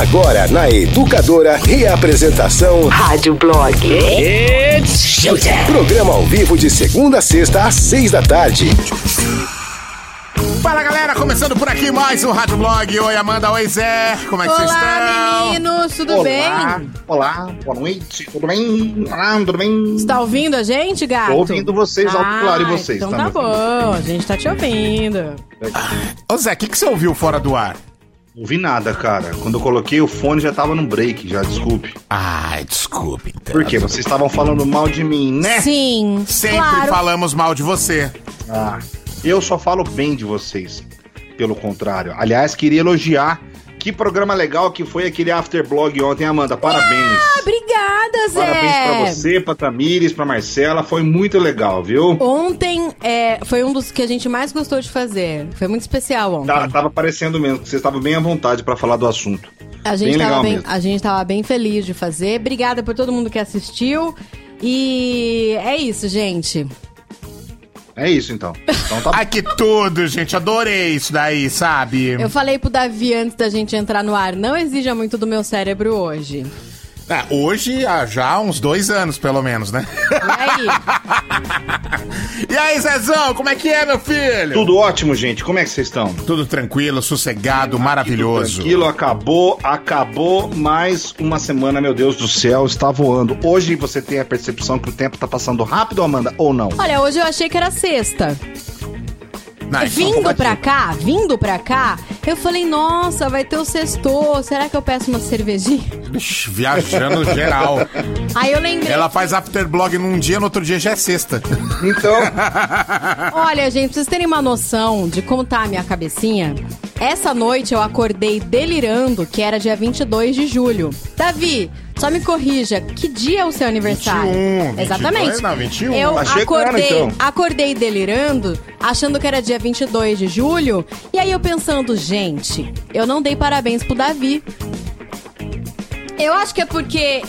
Agora na Educadora, reapresentação Rádio Blog. It's showtime. Programa ao vivo de segunda a sexta às seis da tarde. Fala galera, começando por aqui mais um Rádio Blog. Oi Amanda, oi Zé, como é que vocês Olá, estão? meninos, tudo Olá, bem? olá, boa noite, tudo bem? Olá, tudo bem? Você tá ouvindo a gente, gato? Tô ouvindo vocês, alto e claro, e vocês, Então tá tá bom, a gente tá te ouvindo. Ô Zé, o que, que você ouviu fora do ar? Não ouvi nada, cara. Quando eu coloquei o fone já tava no break, já, desculpe. Ai, desculpe. Então. Por quê? Vocês estavam falando mal de mim, né? Sim, Sempre claro. falamos mal de você. Ah, eu só falo bem de vocês. Pelo contrário. Aliás, queria elogiar. Que programa legal que foi aquele Afterblog ontem, Amanda. Parabéns. Ah, Obrigada, Zé. Parabéns pra você, pra Tamires, pra Marcela. Foi muito legal, viu? Ontem é, foi um dos que a gente mais gostou de fazer. Foi muito especial ontem. Tá- tava parecendo mesmo, que vocês estavam bem à vontade pra falar do assunto. A gente, Bem tava bem, mesmo. a gente tava bem feliz de fazer. Obrigada por todo mundo que assistiu. E é isso, gente. É isso então. Então tá Ai, que tudo, gente. Adorei isso daí, sabe? Eu falei pro Davi antes da gente entrar no ar, não exija muito do meu cérebro hoje. Ah, hoje, há já uns dois anos, pelo menos, né? E aí? e aí, Zezão, como é que é, meu filho? Tudo ótimo, gente. Como é que vocês estão? Tudo tranquilo, sossegado, maravilhoso. Tranquilo, acabou, acabou mais uma semana, meu Deus do céu, está voando. Hoje você tem a percepção que o tempo tá passando rápido, Amanda, ou não? Olha, hoje eu achei que era sexta. Isso Vindo pra cá, vindo pra cá, eu falei, nossa, vai ter o sexto. Será que eu peço uma cervejinha? Ixi, viajando geral. Aí eu lembrei. Ela faz afterblog num dia, no outro dia já é sexta. Então, Olha, gente, pra vocês terem uma noção de como tá a minha cabecinha, essa noite eu acordei delirando que era dia 22 de julho. Davi, só me corrija, que dia é o seu aniversário? 21, Exatamente. 22, não, 21. Eu Tá acordei, então. acordei delirando, achando que era dia 22 de julho, e aí eu pensando, gente, eu não dei parabéns pro Davi. Eu acho que é porque,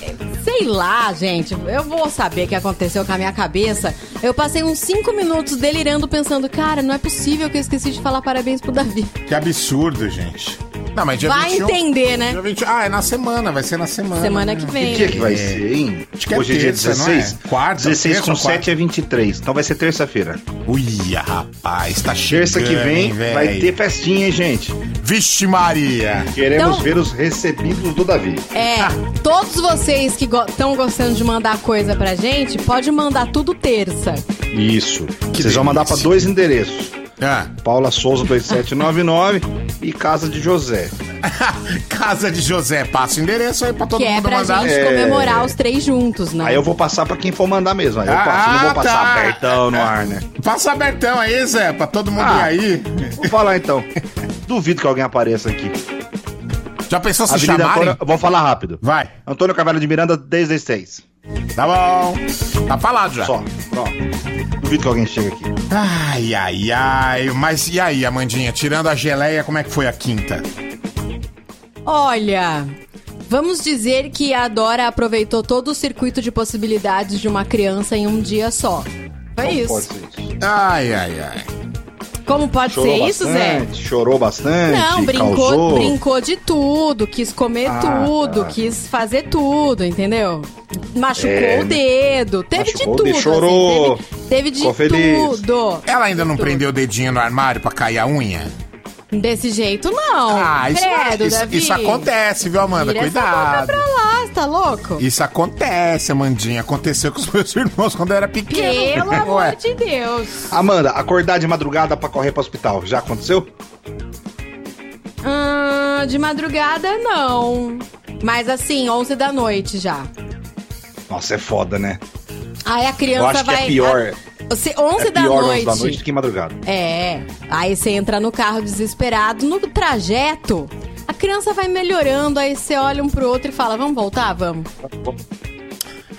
sei lá, gente, eu vou saber o que aconteceu com a minha cabeça. Eu passei uns 5 minutos delirando, pensando, cara, não é possível que eu esqueci de falar parabéns pro Davi. Que absurdo, gente. Não, mas dia Vai 21, entender, né? Dia 20, ah, é na semana, vai ser na semana. Semana que que vem. dia que vai ser, hein? Acho que é Hoje é dia terça, não 16? é? Quarta, 16 terça com quarta? 7 é 23, então vai ser terça-feira. Uia, rapaz, tá chegando, Terça que vem hein, vai véi? ter festinha, hein, gente? Vixe Maria. Queremos Então- ver os recebidos do Davi. É, todos vocês que estão gostando de mandar coisa pra gente, pode mandar tudo terça. Isso. Que Vocês vão mandar pra delícia. dois endereços. Ah, Paula Souza 2799 e Casa de José. Casa de José, passa o endereço aí pra todo que é mundo pra mandar. gente É. comemorar os três juntos, né? Aí eu vou passar pra quem for mandar mesmo. Aí eu Ah, passo, não vou passar tá. abertão no ar, né? Passa abertão aí, Zé, pra todo mundo Ah. ir aí. Vou falar então. Duvido que alguém apareça aqui. Já pensou se Avenida chamarem? Antônio, vou falar rápido. Vai, Antônio Carvalho de Miranda, 16. Tá bom. Tá falado já. Só. Pronto. Duvido que alguém chegue aqui. Ai, ai, ai. Mas e aí, Amandinha? Tirando a geleia, como é que foi a quinta? Olha, vamos dizer que a Dora aproveitou todo o circuito de possibilidades de uma criança em um dia só. Foi Como isso. pode ser isso? Ai, ai, ai. Como pode Chorou ser isso, Zé? bastante, chorou bastante, Não, brincou, causou. brincou de tudo, quis comer Ah, tudo, tá. quis fazer tudo, entendeu? Machucou É, o dedo, teve de tudo. dedo, assim, chorou, teve, teve de tudo. Ela ainda não Tudo. prendeu o dedinho no armário pra cair a unha? Desse jeito, não. Ah, isso, Credo, isso, Davi. isso acontece, viu, Amanda? Vira essa boca Cuidado. pra lá, você tá louco? Isso acontece, Amandinha. Aconteceu com os meus irmãos quando eu era pequeno. Pelo amor Ué. de Deus. Amanda, acordar de madrugada pra correr pro hospital. Já aconteceu? Ah, de madrugada, não. Mas assim, 11 da noite já. Nossa, é foda, né? Aí a criança Eu acho que vai. é pior. a- Você, 11 É da pior noite. 11 da noite do que madrugada. É. Aí você entra no carro desesperado. No trajeto, a criança vai melhorando. Aí você olha um pro outro e fala: Vamos voltar? Vamos.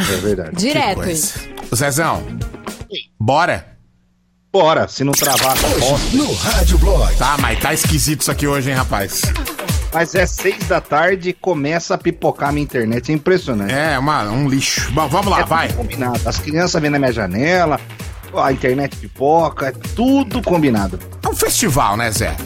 É verdade. Direto isso. Zezão, bora? Bora, se não travar, tá bom. No Rádio Blog. Tá, mas tá esquisito isso aqui hoje, hein, rapaz? Mas é seis da tarde e começa a pipocar a minha internet. É impressionante. É, uma, um lixo. Bom, vamos lá, É vai. combinado. As crianças vêm na minha janela, a internet pipoca, é tudo combinado. É um festival, né, Zé?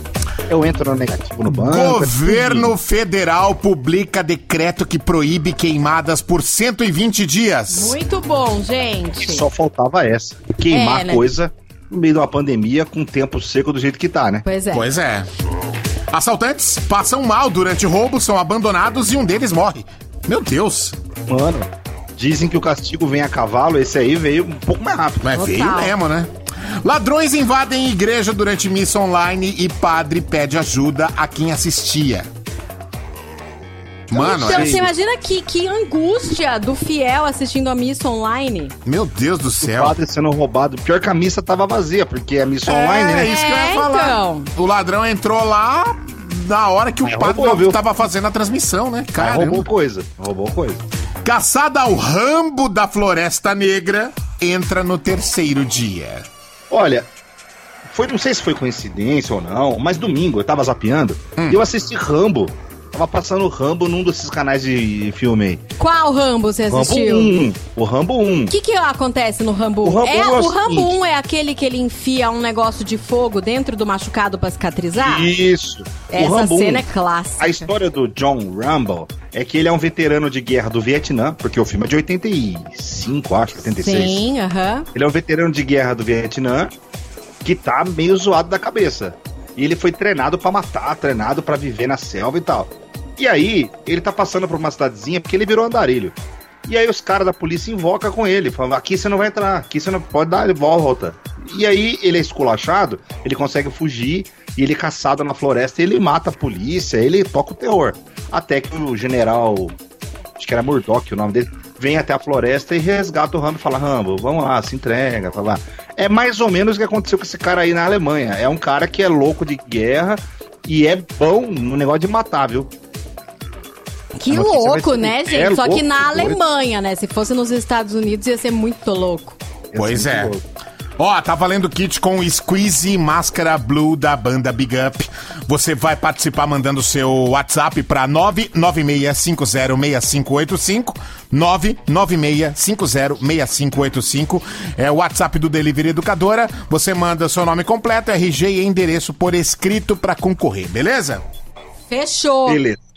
Eu entro no negativo no banco. Governo federal publica decreto que proíbe queimadas por 120 dias. Muito bom, gente. Só faltava essa. Queimar É, né? coisa no meio de uma pandemia com tempo seco do jeito que tá, né? Pois é. Pois é. Assaltantes passam mal durante roubo, são abandonados e um deles morre. Meu Deus. Mano, dizem que o castigo vem a cavalo, esse aí veio um pouco mais rápido. Mas Total. veio mesmo, né? Ladrões invadem igreja durante missa online e padre pede ajuda a quem assistia. Mano, então, é- você imagina que, que angústia do fiel assistindo a missa online? meu Deus do O céu. padre sendo roubado. Pior que a missa tava vazia, porque a missa online, É né? isso que eu ia É, falar. então. O ladrão entrou lá na hora que o Mas padre roubou, viu? tava fazendo a transmissão, né? Caramba. roubou coisa. Roubou coisa. Caçada ao rambo da Floresta Negra entra no terceiro dia. Olha, foi, não sei se foi coincidência ou não, mas domingo eu tava zapeando Hum. e eu assisti Rambo. Tava passando Rambo num desses canais de filme aí. Qual Rambo você Rambo assistiu? 1. O Rambo 1. O que, que acontece no Rambo? O Rambo é, é o o Rambo seguinte. 1 é aquele que ele enfia um negócio de fogo dentro do machucado pra cicatrizar? Isso. Essa o Rambo cena 1. é clássica. A história do John Rambo é que ele é um veterano de guerra do Vietnã, porque o filme é de 85, acho, 86. Sim, aham. Ele é um veterano de guerra do Vietnã que tá meio zoado da cabeça. E ele foi treinado pra matar, treinado pra viver na selva e tal. E aí, ele tá passando por uma cidadezinha porque ele virou andarilho. E aí os caras da polícia invocam com ele, falam, aqui você não vai entrar, aqui você não pode dar volta. E aí ele é esculachado, ele consegue fugir, e ele é caçado na floresta, ele mata a polícia, ele toca o terror. Até que o general, acho que era Murdoch o nome dele, vem até a floresta e resgata o Rambo e fala, Rambo, vamos lá, se entrega, fala. É mais ou menos o que aconteceu com esse cara aí na Alemanha. É um cara que é louco de guerra e é bom no negócio de matar, viu? Que louco, né, é gente? Só que na. Alemanha, né? Se fosse nos Estados Unidos, ia ser muito louco. Pois é. louco. Ó, tá valendo kit com Squeeze Máscara Blue da banda Big Up. Você vai participar mandando seu WhatsApp pra 996506585. 996506585. É o WhatsApp do Delivery Educadora. Você manda seu nome completo, RG e endereço por escrito pra concorrer, beleza? Fechou. Beleza.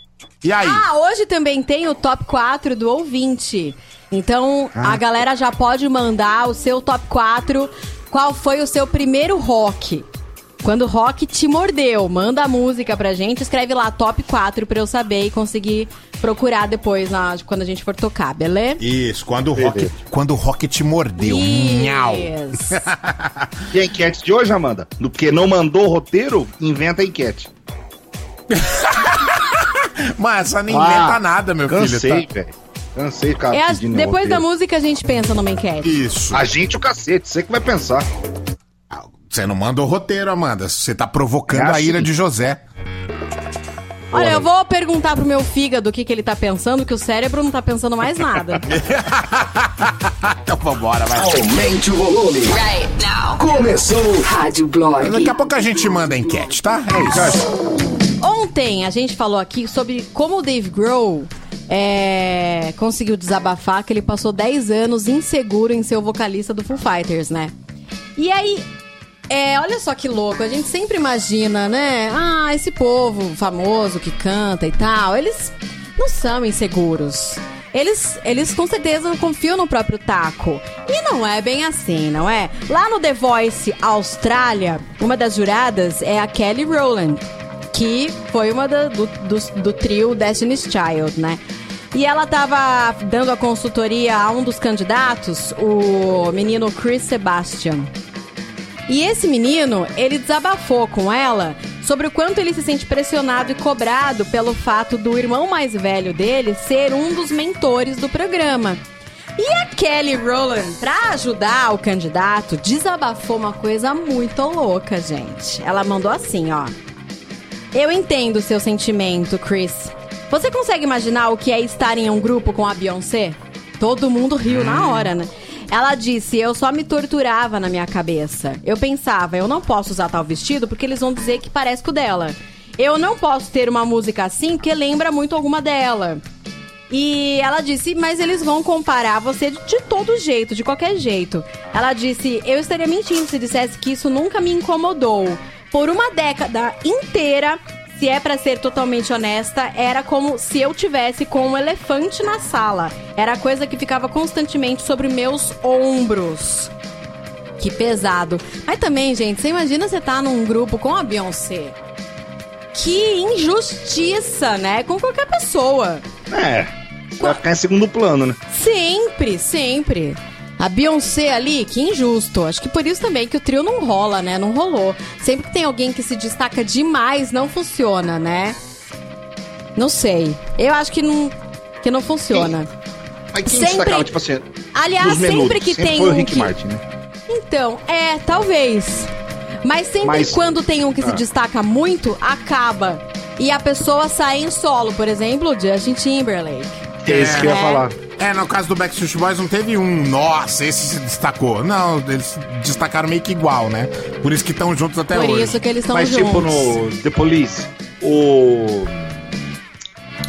E aí? Ah, hoje também tem o top 4 do ouvinte. Então, a galera já pode mandar o seu top 4. Qual foi o seu primeiro rock? Quando o rock te mordeu, manda a música pra gente, escreve lá top 4 pra eu saber e conseguir procurar depois na, quando a gente for tocar, beleza? Isso, quando o rock, quando o rock te mordeu. Nhau. Isso. E a enquete de hoje, Amanda? No que não mandou o roteiro, inventa a enquete. Mas essa nem Ah, inventa nada, meu Cansei, filho. tá? velho. Cansei ficar É a- depois da música a gente pensa numa enquete. Isso. A gente o cacete, você que vai pensar. Você não manda o roteiro, Amanda. Você tá provocando É a assim. ira de José. Olha, eu vou perguntar pro meu fígado o que, que ele tá pensando, que o cérebro não tá pensando mais nada. então vambora, vai. Aumente o volume. Right now. Começou. Rádio Blog. Daqui a pouco a gente manda a enquete, tá? É isso. Ontem a gente falou aqui sobre como o Dave Grohl é, conseguiu desabafar que ele passou 10 anos inseguro em ser o vocalista do Foo Fighters, né? E aí, é, olha só que louco, a gente sempre imagina, né? Ah, esse povo famoso que canta e tal, eles não são inseguros. Eles, eles com certeza confiam no próprio taco. E não é bem assim, não é? Lá no The Voice Austrália, uma das juradas é a Kelly Rowland, que foi uma da- do, do, do trio Destiny's Child, né? E ela tava dando a consultoria a um dos candidatos, o menino Chris Sebastian. E esse menino, ele desabafou com ela sobre o quanto ele se sente pressionado e cobrado pelo fato do irmão mais velho dele ser um dos mentores do programa. E a Kelly Rowland, pra ajudar o candidato, desabafou uma coisa muito louca, gente. Ela mandou assim, ó. Eu entendo o seu sentimento, Chris. Você consegue imaginar o que é estar em um grupo com a Beyoncé? Todo mundo riu na hora, né? Ela disse: Eu só me torturava na minha cabeça. Eu pensava, eu não posso usar tal vestido porque eles vão dizer que parece com o dela. Eu não posso ter uma música assim porque lembra muito alguma dela. E ela disse, mas eles vão comparar você de, de todo jeito, de qualquer jeito. Ela disse, eu estaria mentindo se dissesse que isso nunca me incomodou. Por uma década inteira, se é pra ser totalmente honesta, era como se eu tivesse com um elefante na sala. Era a coisa que ficava constantemente sobre meus ombros. Que pesado. Mas também, gente, você imagina você tá num grupo com a Beyoncé. Que injustiça, né? Com qualquer pessoa. É. Vai ficar em segundo plano, né? Sempre, sempre. A Beyoncé ali, que injusto. Acho que por isso também que o trio não rola, né? Não rolou. Sempre que tem alguém que se destaca demais, não funciona, né? Não sei. Eu acho que não, que não funciona. Mas quem Sempre- tipo assim, Aliás, sempre que tem foi o um Rick que... Martin, né? Então, é, talvez. Mas sempre Mas- quando tem um que se Ah. destaca muito, acaba. E a pessoa sai em solo, por exemplo, o Justin Timberlake. É isso que eu ia É. falar. É, no caso do Backstreet Boys não teve um, nossa, esse se destacou. Não, eles destacaram meio que igual, né? Por isso que estão juntos até por hoje. isso que eles estão Mas juntos. tipo no The Police, o...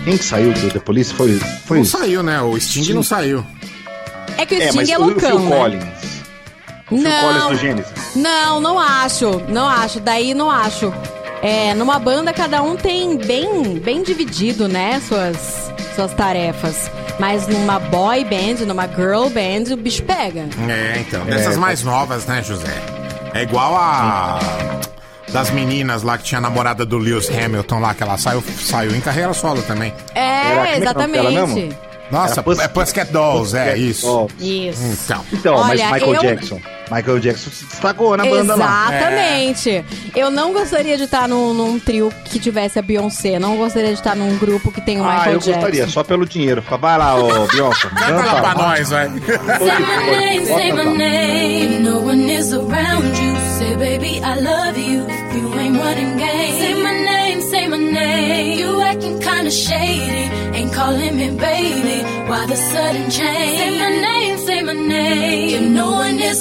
Quem que saiu do The Police foi... foi Não saiu, né? O Sting não saiu. É que o É, Sting mas é o, o loucão, Phil né? Collins. O Phil Collins do Não, Gênesis. não, não acho. Não acho. Daí não acho. É, numa banda cada um tem bem, bem dividido, né, suas, suas tarefas. Mas numa boy band, numa girl band, o bicho pega. É, então. Dessas mais novas, né, José? É igual a. Das meninas lá que tinha a namorada do Lewis Hamilton lá, que ela saiu, saiu em carreira solo também. É, é é exatamente. Nossa, Puss- é Pussycat Dolls, é isso. Isso. Então. Então, Olha, mas Michael eu- Jackson. Michael Jackson se destacou na banda lá. Exatamente. Eu não gostaria de estar num, num trio que tivesse a Beyoncé. Não gostaria de estar num grupo que tem o Michael Ah, eu Jackson. gostaria, só pelo dinheiro. Vai lá, ô Beyoncé. Canta lá pra nós, vai. Say my name, say my name. No one is around you. Say, baby, I love you. You ain't running game. Say my name, say my name. You acting kinda shady. Ain't calling me baby. Why the sudden change? Say my name, say my name. If no one is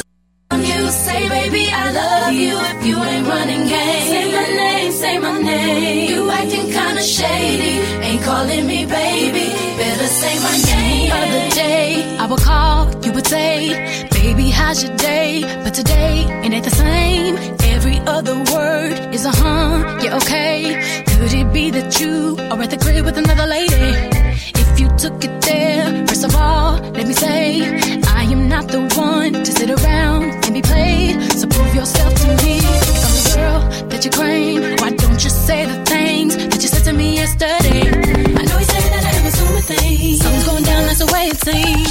around you. Say, baby, I love you. If you ain't running game. Say my name, say my name. You acting kinda shady. Ain't calling me baby. Better say my name. Other day, I would call, you would say, Baby, how's your day? But today, it ain't the same. Every other word is a huh, yeah, okay. Could it be that you are at the crib with another lady? If you took it there, first of all, let me say, I am not the one to sit around and be played. So prove yourself to me. I'm the girl that you claim. Why don't you say the things that you said to me yesterday? I know you say that I am assuming things. Something's going down, that's the way it seems.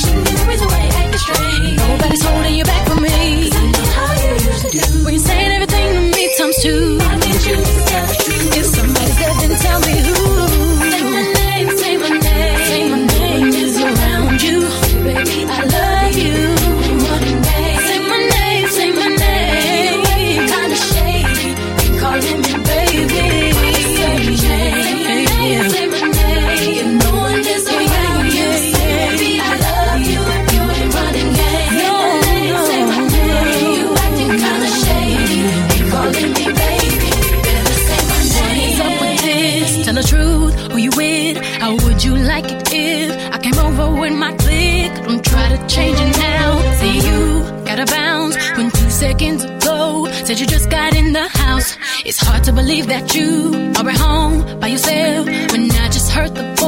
To believe that you are at home by yourself. When I just heard the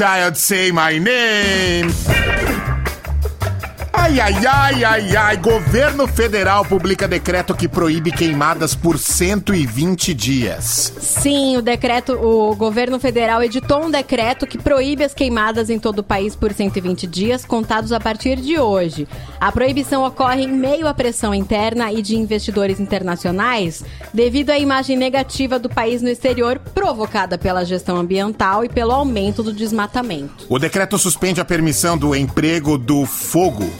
Child, Say My Name. Ai, ai, ai, ai, ai. Governo federal publica decreto que proíbe queimadas por 120 dias. Sim, o decreto, o governo federal editou um decreto que proíbe as queimadas em todo o país por 120 dias, contados a partir de hoje. A proibição ocorre em meio à pressão interna e de investidores internacionais, devido à imagem negativa do país no exterior, provocada pela gestão ambiental e pelo aumento do desmatamento. O decreto suspende a permissão do emprego do fogo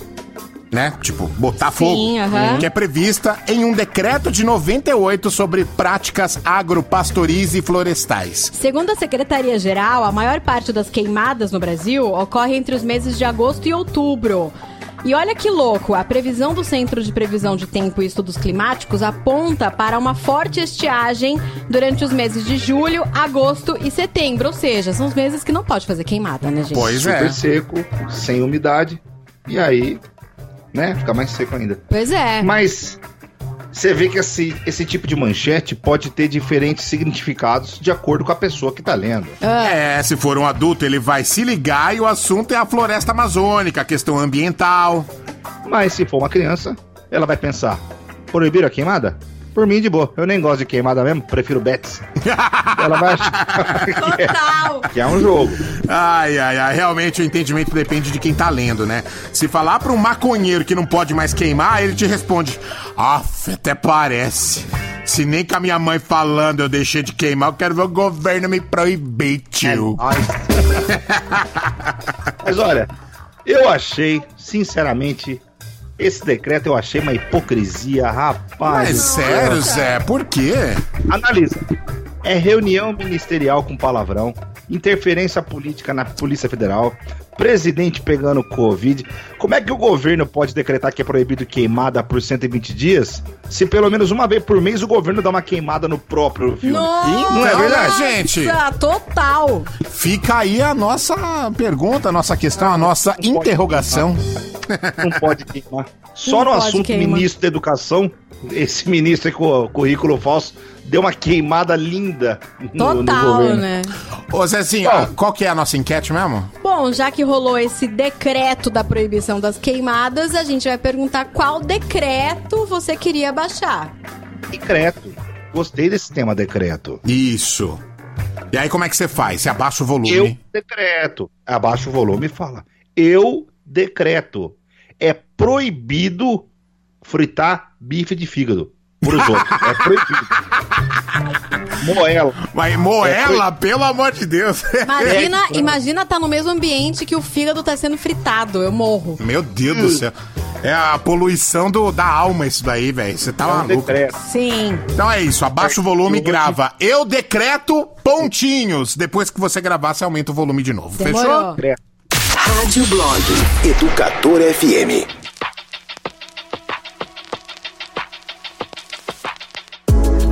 né? Tipo, botar Sim, fogo. aham. Que é prevista em um decreto de 98 sobre práticas agropastoris e florestais. Segundo a Secretaria-Geral, a maior parte das queimadas no Brasil ocorre entre os meses de agosto e outubro. E olha que louco, a previsão do Centro de Previsão de Tempo e Estudos Climáticos aponta para uma forte estiagem durante os meses de julho, agosto e setembro. Ou seja, são os meses que não pode fazer queimada, né, gente? Pois Super é. seco, sem umidade. E aí, né, fica mais seco ainda. Pois é. Mas você vê que esse, esse tipo de manchete pode ter diferentes significados de acordo com a pessoa que tá lendo. É, se for um adulto, ele vai se ligar e o assunto é a floresta amazônica, a questão ambiental. Mas se for uma criança, ela vai pensar: proibir a queimada? Por mim, de boa. Eu nem gosto de queimada mesmo, prefiro bets. ela vai achar que é, Total! que é um jogo. Ai, ai, ai, realmente o entendimento depende de quem tá lendo, né? Se falar pra um maconheiro que não pode mais queimar, ele te responde: Aff, até parece. Se nem com a minha mãe falando eu deixei de queimar, eu quero ver o governo me proibir, tio. Ai. Mas olha, eu achei, sinceramente, esse decreto eu achei uma hipocrisia, rapaz. Mas sério, Zé, por quê? Analisa. É reunião ministerial com palavrão, interferência política na Polícia Federal, presidente pegando Covid. Como é que o governo pode decretar que é proibido queimada por 120 dias, se pelo menos uma vez por mês o governo dá uma queimada no próprio filme? Nossa, Não é verdade? gente? total! Fica aí a nossa pergunta, a nossa questão, a nossa interrogação. Não pode queimar. Só Não no pode assunto queimar. ministro da Educação, esse ministro aí com o currículo falso deu uma queimada linda no, no Total, governo. né? Ô, Zezinho, Bom. qual que é a nossa enquete mesmo? Bom, já que rolou esse decreto da proibição das queimadas, a gente vai perguntar qual decreto você queria baixar. Decreto. Gostei desse tema decreto. Isso. E aí, como é que você faz? Você abaixa o volume. Eu decreto. Abaixa o volume e fala. Eu decreto. É proibido fritar bife de fígado. Pros outros. É proibido. Moela. Mas moela, pelo amor de Deus. Imagina, É, imagina tá no mesmo ambiente que o fígado tá sendo fritado. Eu morro. Meu Deus do céu. É a poluição do, da alma isso daí, velho. Você tá É um maluco. decreto. Sim. Então é isso, abaixa o volume e grava. Eu decreto pontinhos. Depois que você gravar, você aumenta o volume de novo. Fechou? Demorou. decreto. Rádio Blog Educador FM.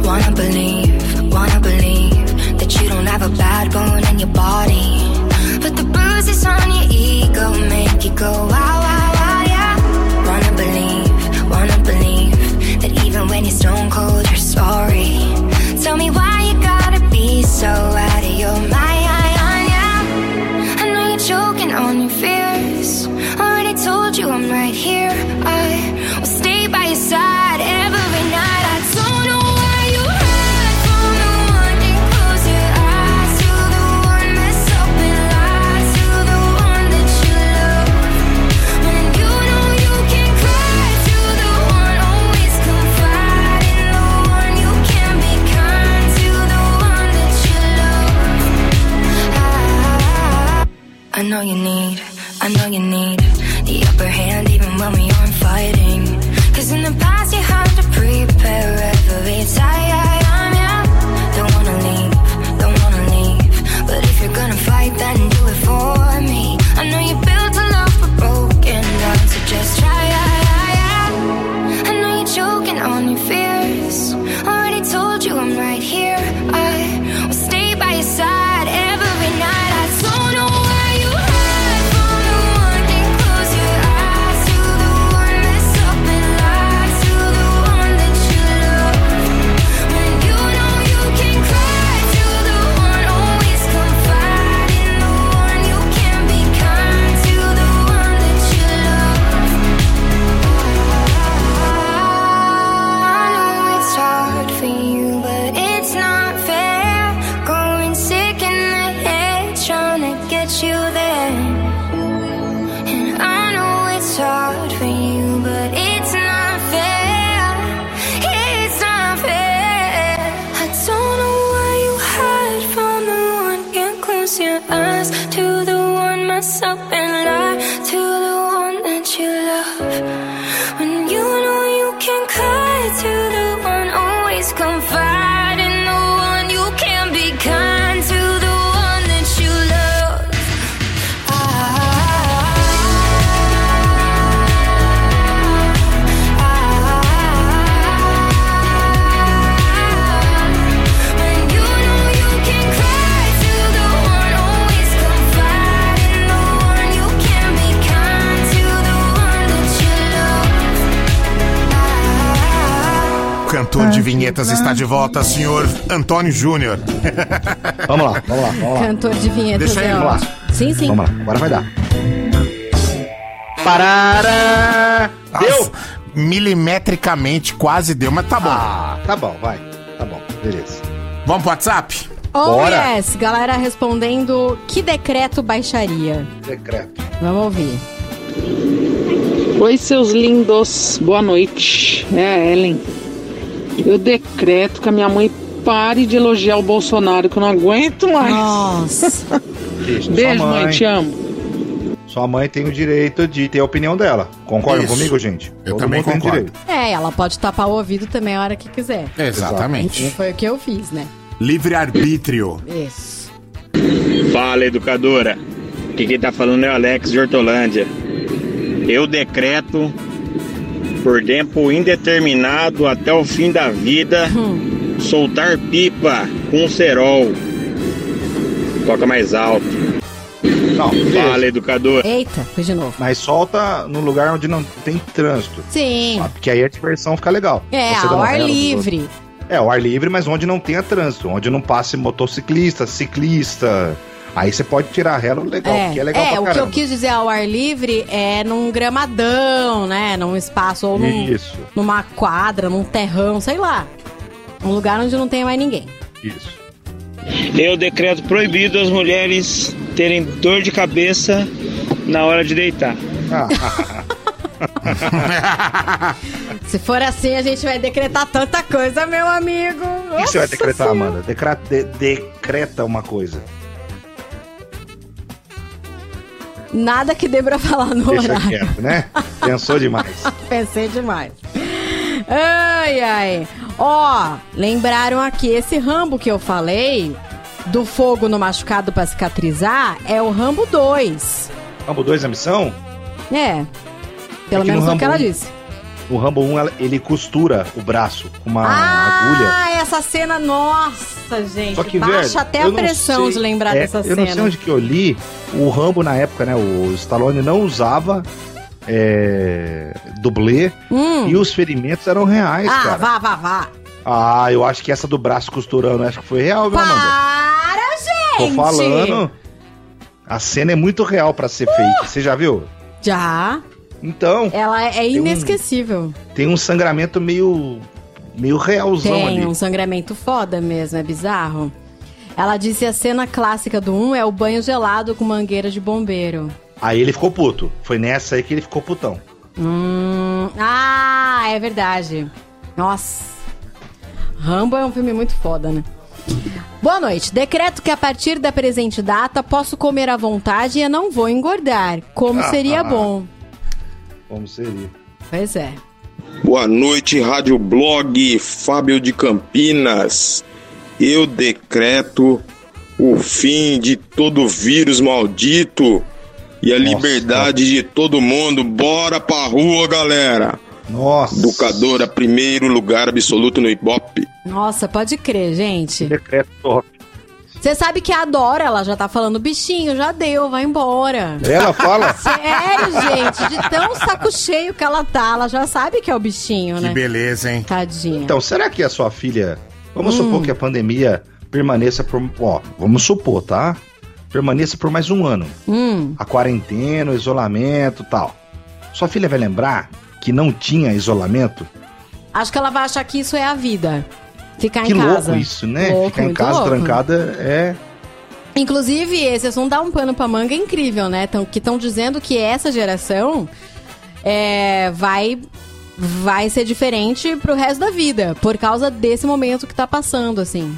Wanna believe, wanna believe that you don't have a bad bone in your body. But the bruises on your ego make you go wow, wow, wow, yeah. Wanna believe, wanna believe that even when you're stone cold, you're sorry. Tell me why you gotta be so cantor de vinhetas está de volta, senhor Antônio Júnior. Vamos lá, vamos lá, vamos lá. Cantor de vinhetas Deixa é ele lá. ótimo. Sim, sim. Vamos lá, agora vai dar. Parará! Deu? Milimetricamente quase deu, mas tá bom. Ah, tá bom, vai. Tá bom, beleza. Vamos pro WhatsApp? Oh, Bora. yes. Galera respondendo que decreto baixaria. Decreto. Vamos ouvir. Oi, seus lindos, boa noite. É a Ellen. Eu decreto que a minha mãe pare de elogiar o Bolsonaro, que eu não aguento mais. Nossa. Beijo, Beijo, sua mãe. te amo. Sua mãe tem o direito de ter a opinião dela. Concordam Isso. comigo, gente? Eu também mundo tem concordo. direito. é, ela pode tapar o ouvido também a hora que quiser. Exatamente. Foi o que eu fiz, né? Livre-arbítrio. Isso. Fala, educadora. Aqui quem tá falando é o Alex de Hortolândia. Eu decreto por tempo indeterminado até o fim da vida soltar pipa com cerol. Toca mais alto. Não. Fala, educador. Eita, foi de novo. Mas solta no lugar onde não tem trânsito. Sim. Ah, Porque aí a diversão fica legal. É, Você ao ar livre. É, ao ar livre, mas onde não tenha trânsito. Onde não passe motociclista, ciclista. Aí você pode tirar a rela legal, É, porque é legal é pra o que eu caramba. quis dizer ao ar livre é num gramadão, né? Num espaço ou num, Isso, numa quadra, num terrão, sei lá. Um lugar onde não tem mais ninguém. isso. Eu decreto proibido as mulheres terem dor de cabeça na hora de deitar. Ah, Se for assim, a gente vai decretar tanta coisa, meu amigo. o que você vai decretar, Amanda? Decra- de- decreta uma coisa. Nada que dê pra falar no Deixa horário. quieto, né? Pensou demais. Pensei demais. Ai, ai. Ó, lembraram aqui, esse Rambo que eu falei, do fogo no machucado pra cicatrizar, é o Rambo 2. Rambo 2 a missão? É. Pelo É menos foi o que ela disse. O Rambo 1, ela- ele costura o braço com uma agulha. ah, essa cena, nossa, gente. Só que, baixa velho, até eu a pressão sei- de lembrar é, dessa eu cena. não sei onde que eu li. O Rambo, na época, né? O Stallone não usava é, dublê Hum. e os ferimentos eram reais, Ah, cara. vá, vá, vá. Ah, eu acho que essa do braço costurando, acho que foi real, viu, Amanda? Para, Tô gente! falando. A cena é muito real pra ser fake. Você já viu? Já. Então, Ela é um- inesquecível. tem um sangramento meio. meio realzão Tem ali. um sangramento foda mesmo, é bizarro. Ela disse a cena clássica do 1 é o banho gelado com mangueira de bombeiro. Aí ele ficou puto. Foi nessa aí que ele ficou putão. Hum, ah, é verdade. Nossa. Rambo é um filme muito foda, né? Boa noite. Decreto que a partir da presente data posso comer à vontade e eu não vou engordar. Como seria bom. Como seria? Pois é. Boa noite, Rádio Blog Fábio de Campinas. Eu decreto o fim de todo vírus maldito e a Nossa. liberdade de todo mundo. Bora pra rua, galera. Nossa. Educadora, primeiro lugar absoluto no Ibope. Nossa, pode crer, gente. Decreto top. Você sabe que a Dora, ela já tá falando, bichinho, já deu, vai embora. Ela fala. Sério, gente, de tão saco cheio que ela tá, ela já sabe que é o bichinho, Que né? beleza, hein? Tadinha. Então, será que a sua filha. Vamos Hum. supor que a pandemia permaneça por. Ó, vamos supor, tá? Permaneça por mais um ano. Hum, A quarentena, o isolamento tal. Sua filha vai lembrar que não tinha isolamento? acho que ela vai achar que isso é a vida. Ficar que em casa. louco isso, né? Louco, Ficar em casa louco. trancada é. Inclusive, esse assunto dá um pano pra manga incrível, né? Tão, que estão dizendo que essa geração é, vai, vai ser diferente pro resto da vida, por causa desse momento que tá passando, assim.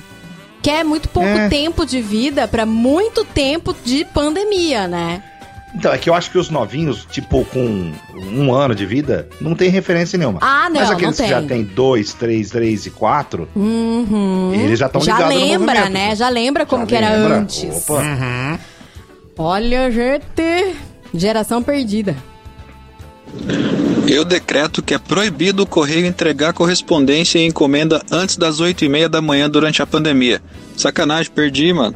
Que é muito pouco É. tempo de vida pra muito tempo de pandemia, né? Então, é que eu acho que os novinhos, tipo, com um ano de vida, não tem referência nenhuma. Ah, não, Mas aqueles não que já tem. dois, três, três e quatro, Uhum. eles já estão Já ligados no lembra, né? Já lembra como Já que era lembra. antes. Opa. Olha, gente, geração perdida. Eu decreto que é proibido o correio entregar correspondência e encomenda antes das 8 e meia da manhã durante a pandemia. Sacanagem, perdi, mano.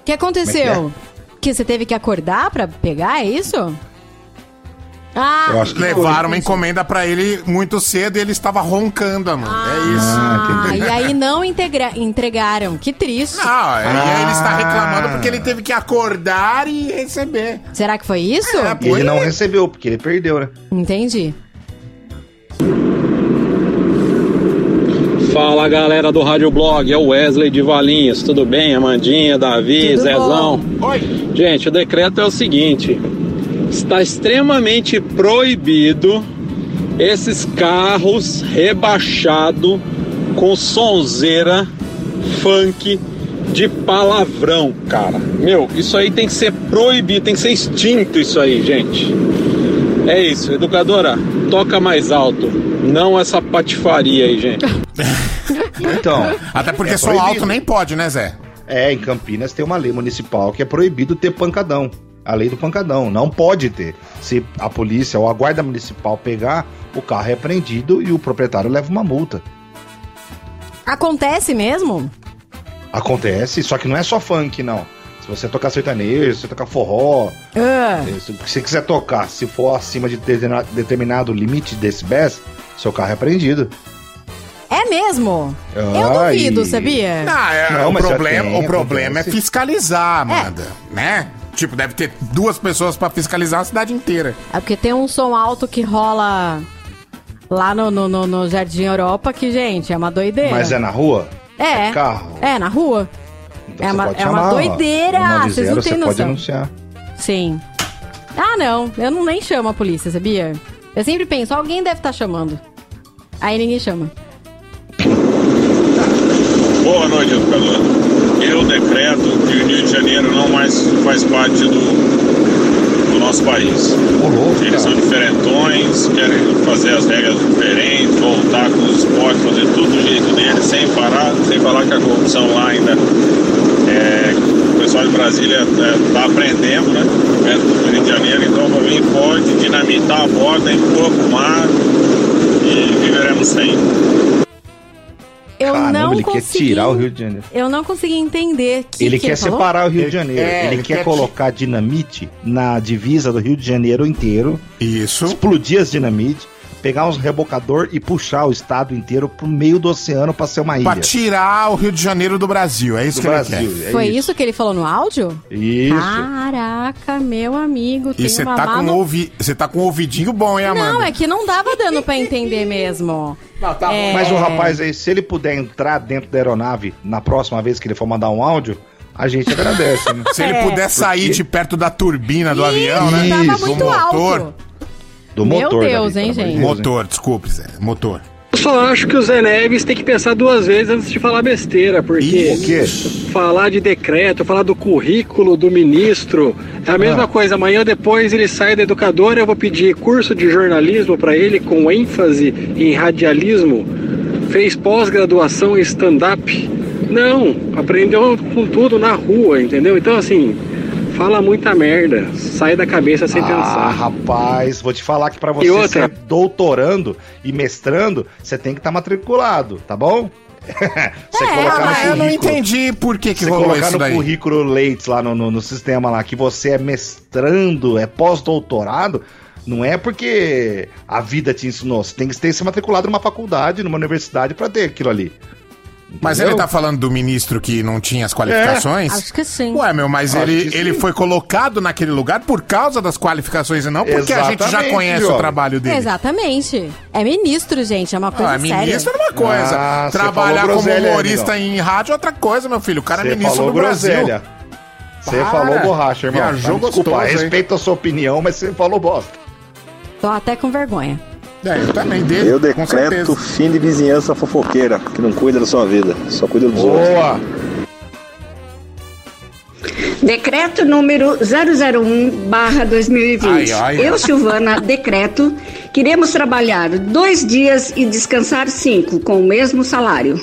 O que aconteceu? Que você teve que acordar pra pegar, é isso? Ah, Eu acho que Levaram uma encomenda pra ele muito cedo e ele estava roncando, mano. é isso. ah, e aí não integra- entregaram. Que triste. Não, aí Ah. ele está reclamando porque ele teve que acordar e receber. Será que foi isso? É, E ele não recebeu, porque ele perdeu, né? Entendi. Fala galera do Rádio Blog, é o Wesley de Valinhos, tudo bem? Amandinha, Davi, Tudo Zezão. Oi. Gente, o decreto é o seguinte: está extremamente proibido esses carros rebaixados com sonzeira funk de palavrão, cara. Meu, isso aí tem que ser proibido, tem que ser extinto isso aí, gente. É isso, educadora, toca mais alto. Não essa patifaria aí, gente. Então, Até porque É proibido. alto nem pode, né, Zé? é, em Campinas tem uma lei municipal que é proibido ter pancadão. A lei do pancadão. Não pode ter. Se a polícia ou a guarda municipal pegar, o carro é apreendido e o proprietário leva uma multa. Acontece mesmo? Acontece, só que não é só funk, não. Se você tocar sertanejo, se você tocar forró, Ah, se você quiser tocar, se for acima de determina- determinado limite de decibéis, seu carro é apreendido. é mesmo? Eu Ai. duvido, sabia? Não, é, Não, o mas já problema, tem, o problema é acontece. fiscalizar, Amanda. Né? Tipo, deve ter duas pessoas pra fiscalizar a cidade inteira. É porque tem um som alto que rola lá no, no, no- no Jardim Europa que, gente, é uma doideira. Mas é na rua? É. carro? É, na rua. Então É uma- é uma ó, doideira, o 90, vocês não têm você pode noção. anunciar. Sim. Ah, não. Eu não nem chamo a polícia, sabia? Eu sempre penso, alguém deve estar chamando. Aí ninguém chama. Boa noite, educador. Eu decreto que o Rio de Janeiro não mais faz parte do, do nosso país. Louco, Eles são diferentões, querem fazer as regras diferentes, voltar com os esportes, fazer tudo do jeito deles, sem parar, sem falar que a corrupção lá ainda é. O pessoal de Brasília está aprendendo, né? Perto do Rio de Janeiro, então para mim pode dinamitar a borda, empurra pro mar e viveremos sem. Eu Caramba, não ele quer consegui... tirar o Rio de Janeiro. Eu não consegui entender. Que ele que quer falou? separar o Rio Ele- de Janeiro. é, ele, ele quer quer colocar dinamite na divisa do Rio de Janeiro inteiro, Isso. explodir as dinamite, pegar uns rebocador e puxar o estado inteiro pro meio do oceano pra ser uma ilha. Pra tirar o Rio de Janeiro do Brasil. É isso do que Brasil. ele quer. é Foi isso. que ele falou no áudio? Isso. Caraca, meu amigo, E você tá, com mano- ouvi... você tá com um ouvidinho bom, hein, Amanda? Não, é que não dava dando pra entender mesmo. É, Mas o rapaz aí, se ele puder entrar dentro da aeronave na próxima vez que ele for mandar um áudio, a gente agradece, né? Se ele É. puder sair Porque- de perto da turbina do Ih, avião, né? Tava Isso, muito do motor. alto. Do Meu motor. Deus, Davi, hein, gente? Deus? Motor, desculpe, Zé. Motor. Eu só acho que o Zé Neves tem que pensar duas vezes antes de falar besteira, porque O quê? falar de decreto, falar do currículo do ministro, é a mesma Ah. coisa. Amanhã depois ele sai da educadora, eu vou pedir curso de jornalismo para ele com ênfase em radialismo. Fez pós-graduação em stand-up. Não, aprendeu com tudo na rua, entendeu? Então assim, fala muita merda, sai da cabeça sem Ah, pensar. rapaz, vou te falar que pra você outra? ser doutorando e mestrando, você tem que estar matriculado, tá bom? você É, colocar no eu não currículo- entendi por que, que Você rolou colocar isso no daí. currículo Leite lá no, no, no sistema lá que você é mestrando, é pós-doutorado, não é porque a vida te ensinou. Você tem que ter se matriculado numa faculdade, numa universidade pra ter aquilo ali. Mas Entendeu? ele tá falando do ministro que não tinha as qualificações? Acho que sim. Ué, meu, mas Acho ele, ele foi colocado naquele lugar por causa das qualificações e não porque a gente já Exatamente, conhece o trabalho dele. Exatamente. É ministro, gente. É uma coisa Ah, séria. ministro é uma coisa. Ah, Trabalhar como humorista amigão. em rádio é outra coisa, meu filho. O cara é Você ministro falou do Brasil. Você Para. falou borracha, irmão. Viajou Mas, Desculpa, gostoso, hein? respeito a sua opinião, mas você falou bosta. Tô até com vergonha. É, eu também dele. Eu decreto fim de vizinhança fofoqueira, que não cuida da sua vida, só cuida dos outros. Boa! Decreto número 001/2020. Ai, ai. Eu, Silvana, decreto queremos trabalhar dois dias e descansar cinco com o mesmo salário.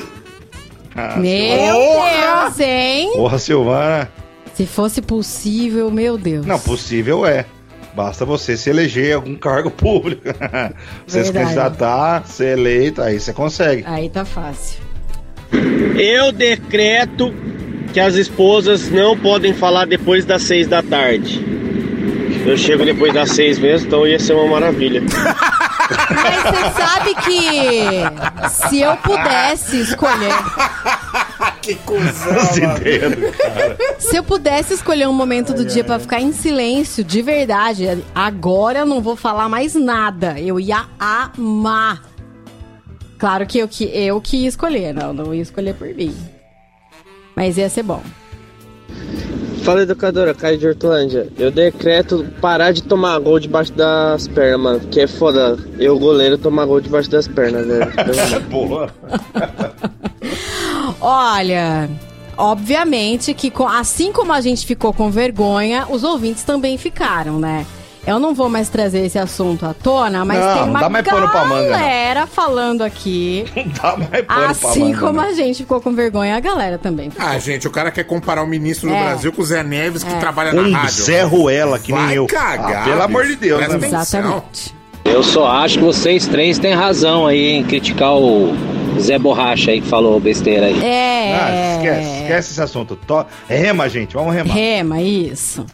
Ah, Meu Porra! Deus, hein? Porra, Silvana. Se fosse possível, meu Deus. Não, possível é. Basta você se eleger em algum cargo público. você se candidatar, ser eleito, aí você consegue. Aí tá fácil. Eu decreto que as esposas não podem falar depois das seis da tarde. Eu chego depois das seis mesmo, então ia ser uma maravilha. Mas você sabe que se eu pudesse escolher, que cuzão, cara. se eu pudesse escolher um momento do dia pra ficar em silêncio, de verdade, agora eu não vou falar mais nada. Eu ia amar. Claro que eu que eu que ia escolher, não, não ia escolher por mim. Mas ia ser bom. Fala educadora, Caio de Hortolândia. Eu decreto parar de tomar gol debaixo das pernas, mano. Que é foda. Eu, goleiro, tomar gol debaixo das pernas, velho. Porra. Olha, obviamente que assim como a gente ficou com vergonha, os ouvintes também ficaram, né? Eu não vou mais trazer esse assunto à tona, mas Não, tem não uma dá mais pano pra manga, não. galera falando aqui. Não dá mais pano Assim manga, como né? a gente ficou com vergonha, a galera também. ficou. Ah, gente, o cara quer comparar o ministro do É. Brasil com o Zé Neves, que É. trabalha Um na rádio. Zé Ruela, que nem Vai eu. cagar, Ah, pelo bicho. amor de Deus, né? Exatamente. Eu só acho que vocês três têm razão aí em criticar o Zé Borracha aí que falou besteira aí. É. Ah, esquece, esquece esse assunto. To... Rema, gente, vamos remar. Rema, isso.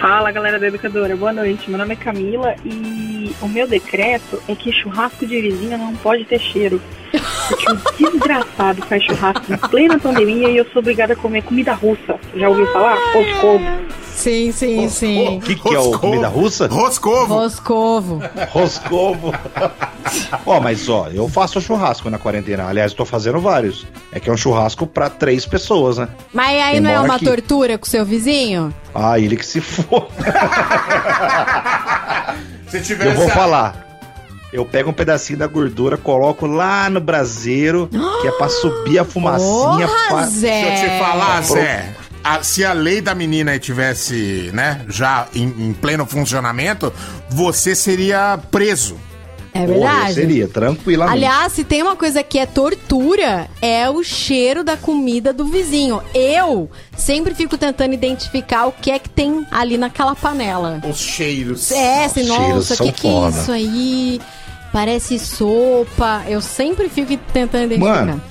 Fala galera da educadora, boa noite. Meu nome é Camila e o meu decreto é que churrasco de vizinha não pode ter cheiro. Porque o desgraçado faz churrasco em plena pandemia e eu sou obrigada a comer comida russa. Já ouviu falar? Roscovo. Sim, sim, sim. O que, que é o comida russa? Roscovo. Roscovo. Roscovo. ó, mas ó, eu faço churrasco na quarentena. Aliás, eu tô fazendo vários. É que é um churrasco pra três pessoas, né? Mas aí Quem não é uma aqui. tortura com seu vizinho? Ah, ele que se for. Se tivesse Eu vou falar. Eu pego um pedacinho da gordura, coloco lá no braseiro, que é pra subir a fumacinha. Porra, fa- Zé. Deixa eu te falar, Zé. A- se a lei da menina tivesse, né, já em, em pleno funcionamento, você seria preso. É Porra, verdade. seria, tranquilamente. Aliás, se tem uma coisa que é tortura, é o cheiro da comida do vizinho. Eu sempre fico tentando identificar o que é que tem ali naquela panela. Os cheiros. É, assim, Os cheiros nossa, o são que, que é isso aí? Parece sopa. Eu sempre fico tentando identificar. Mano,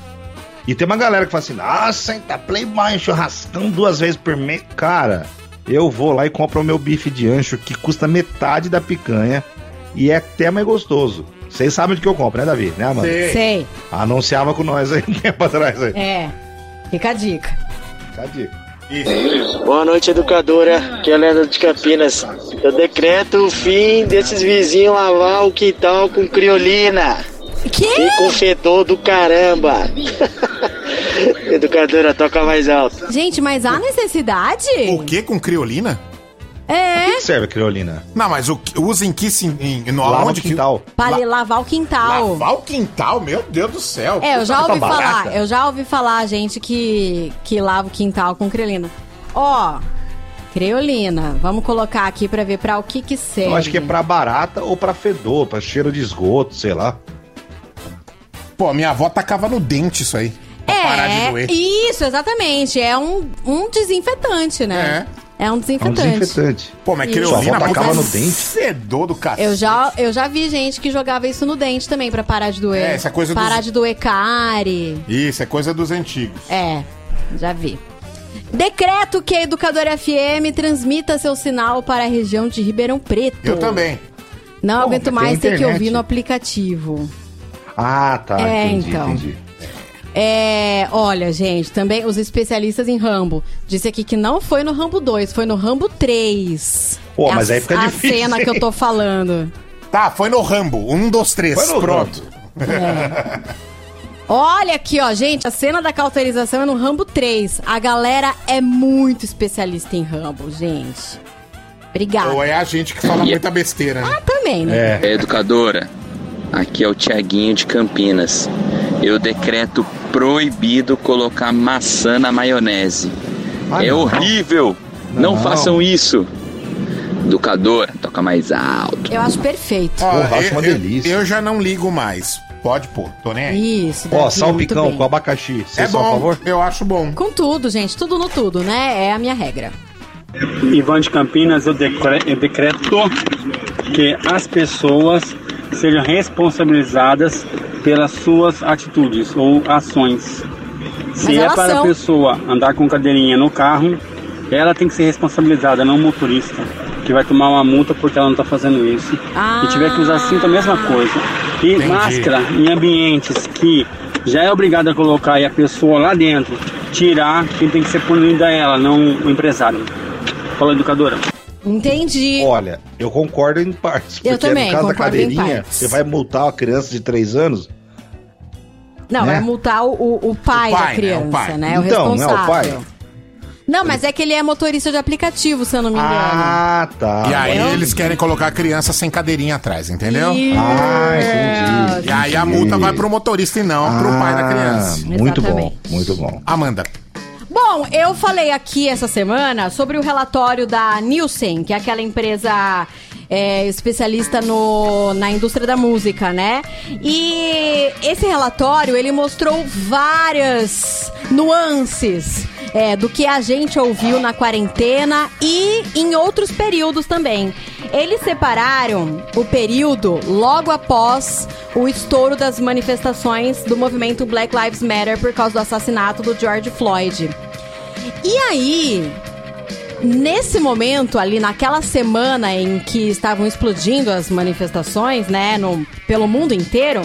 E tem uma galera que fala assim: nossa, tá playboy, churrascão duas vezes por mês. Cara, eu vou lá e compro o meu bife de ancho que custa metade da picanha e é até mais gostoso. Vocês sabem de que eu compro, né, Davi? Né, Amanda? Sei. Anunciava com nós aí um tempo atrás aí. É. Fica a dica. Cadê? Boa noite, educadora. Aqui é a Leandro de Campinas. Eu decreto o fim desses vizinhos lavar o quintal com criolina. Que? Com fedor do caramba. educadora, toca mais alto. Gente, mas há necessidade? O que com criolina? É. que serve a criolina? Não, mas o que- usa em que sim, em, no Lava aonde o quintal. Para La- lavar o quintal. Lavar o quintal, meu Deus do céu. É, eu já ouvi barata. falar, eu já ouvi falar gente que, que lava o quintal com creolina. Ó, creolina, vamos colocar aqui pra ver pra o que que serve. Eu acho que é pra barata ou pra fedor, pra cheiro de esgoto, sei lá. Pô, minha avó tacava no dente isso aí. Pra parar de É, doer. isso, exatamente. É um, um desinfetante, né? É. um É um desinfetante. desinfetante. Pô, mas criolina puta no dente? Fedor do cacete. Eu já, eu já vi gente que jogava isso no dente também pra parar de doer. É, essa coisa dos- Parar de doer cárie. Isso, é coisa dos antigos. É, já vi. Decreto que a Educadora FM transmita seu sinal para a região de Ribeirão Preto. Eu também. Não Pô, aguento mais ter que ouvir no aplicativo. Ah, tá. É, entendi, então. entendi. É, olha, gente, também os especialistas em Rambo. Disse aqui que não foi no Rambo 2, foi no Rambo 3. Pô, É mas a, aí fica a difícil, cena que eu tô falando. Tá, foi no Rambo. Um, dois, três. Foi no Pronto. Olha aqui, ó, gente, a cena da cauterização é no Rambo 3. A galera é muito especialista em Rambo, gente. Obrigada. Ou é a gente que fala muita besteira, né? Ah, também, né? É, educadora, aqui é o Tiaguinho de Campinas. Eu decreto proibido colocar maçã na maionese. Ah, é não. horrível! Não. Não. façam isso! Educadora, toca mais alto. Eu acho perfeito. Ó, Porra, acho eu, uma eu- delícia. Eu, já não ligo mais. Pode pôr, tô nem aí. Isso, Ó, salpicão com abacaxi. É bom, favor? eu acho bom. Com tudo, gente, tudo no tudo, né? É a minha regra. Ivan de Campinas, eu, eu decreto que as pessoas sejam responsabilizadas pelas suas atitudes ou ações. Se é para são. a pessoa andar com cadeirinha no carro, ela tem que ser responsabilizada, não o motorista, que vai tomar uma multa porque ela não está fazendo isso. Ah. E tiver que usar cinto, a mesma coisa. E Entendi. máscara em ambientes que já é obrigado a colocar e a pessoa lá dentro tirar, quem tem que ser punida é ela, não o empresário. Fala, educadora. Entendi. Olha, eu concordo em partes. Eu Porque também, no caso da cadeirinha, você vai multar uma criança de 3 anos? Não, né? vai multar o, o- pai O pai, da né? criança, O pai. né? O Então, não é o responsável. pai? Não, mas é que ele é motorista de aplicativo, se eu não me engano. Ah, tá. E aí eu- eles querem colocar a criança sem cadeirinha atrás, entendeu? Isso. Ah, entendi. E aí a multa vai pro motorista e não pro pai da criança. Ah, Muito bom, Exatamente. muito bom. Amanda. Bom, eu falei aqui essa semana sobre o relatório da Nielsen, que é aquela empresa é, especialista no, na indústria da música, né? E esse relatório, ele mostrou várias nuances é, do que a gente ouviu na quarentena e em outros períodos também. Eles separaram o período logo após o estouro das manifestações do movimento Black Lives Matter por causa do assassinato do George Floyd. E aí, nesse momento ali, naquela semana em que estavam explodindo as manifestações, né, no, pelo mundo inteiro,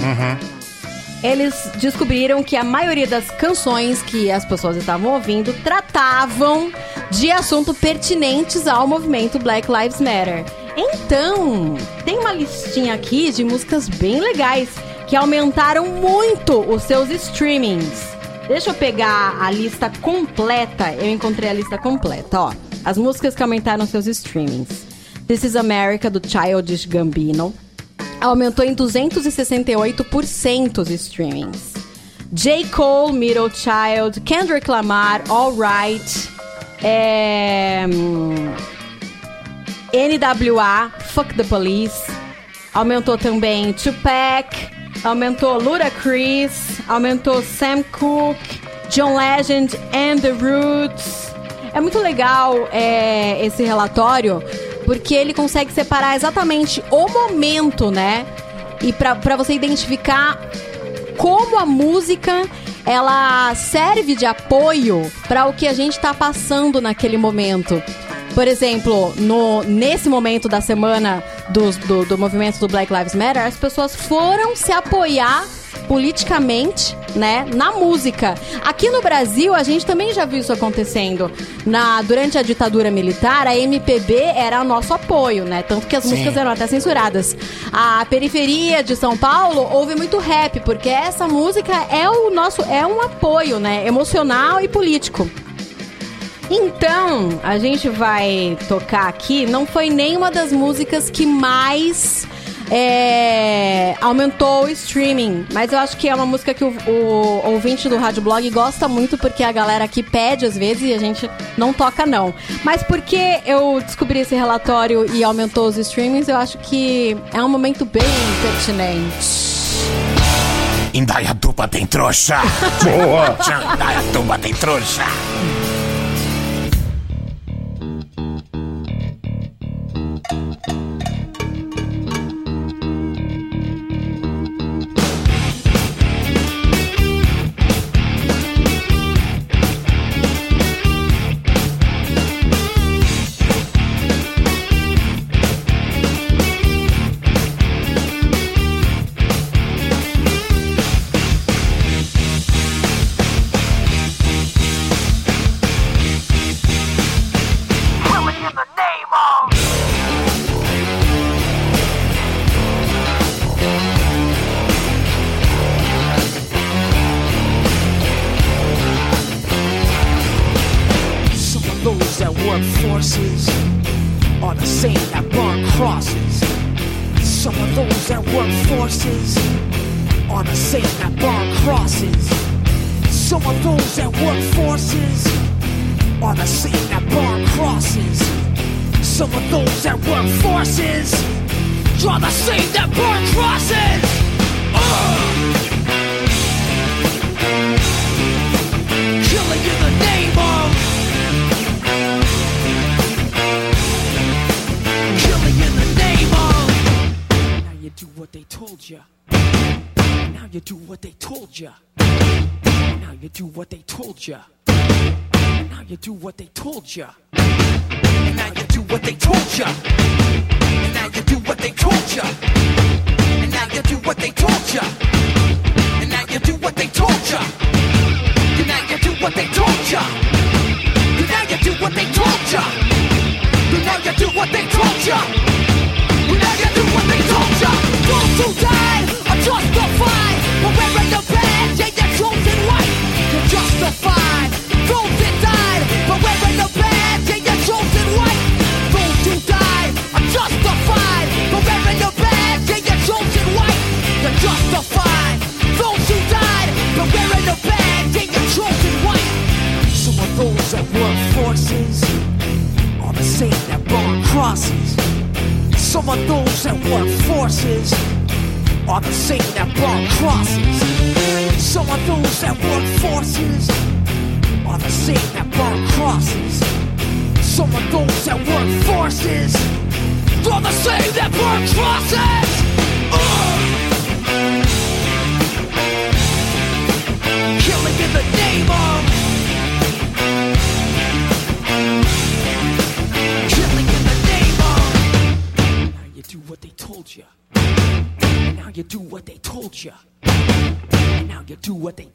eles descobriram que a maioria das canções que as pessoas estavam ouvindo tratavam de assuntos pertinentes ao movimento Black Lives Matter. Então, tem uma listinha aqui de músicas bem legais que aumentaram muito os seus streamings. Deixa eu pegar a lista completa. Eu encontrei a lista completa, ó. As músicas que aumentaram seus streamings. This is America, do Childish Gambino. Aumentou em 268% os streamings. J. Cole, Middle Child, Kendrick Lamar, All Right. É... hum, NWA, Fuck the Police. Aumentou também Tupac, aumentou Ludacris, aumentou Sam Cooke, John Legend and The Roots. É muito legal é, esse relatório, porque ele consegue separar exatamente o momento, né? E pra você identificar como a música ela serve de apoio para o que a gente está passando naquele momento. Por exemplo, no, nesse momento da semana do, do, do movimento do Black Lives Matter, as pessoas foram se apoiar politicamente, né, na música. Aqui no Brasil, a gente também já viu isso acontecendo. Na, durante a ditadura militar, a MPB era o nosso apoio, né? Tanto que as Sim. músicas eram até censuradas. A periferia de São Paulo houve muito rap, porque essa música é o nosso, é um apoio, né, emocional e político. Então, a gente vai tocar aqui, não foi nenhuma das músicas que mais é, aumentou o streaming, mas eu acho que é uma música que o, o ouvinte do Rádio Blog gosta muito, porque a galera aqui pede às vezes e a gente não toca não. Mas porque eu descobri esse relatório e aumentou os streamings, eu acho que é um momento bem pertinente. Indaiatuba tem trouxa. Boa. Indaiatuba tem trouxa.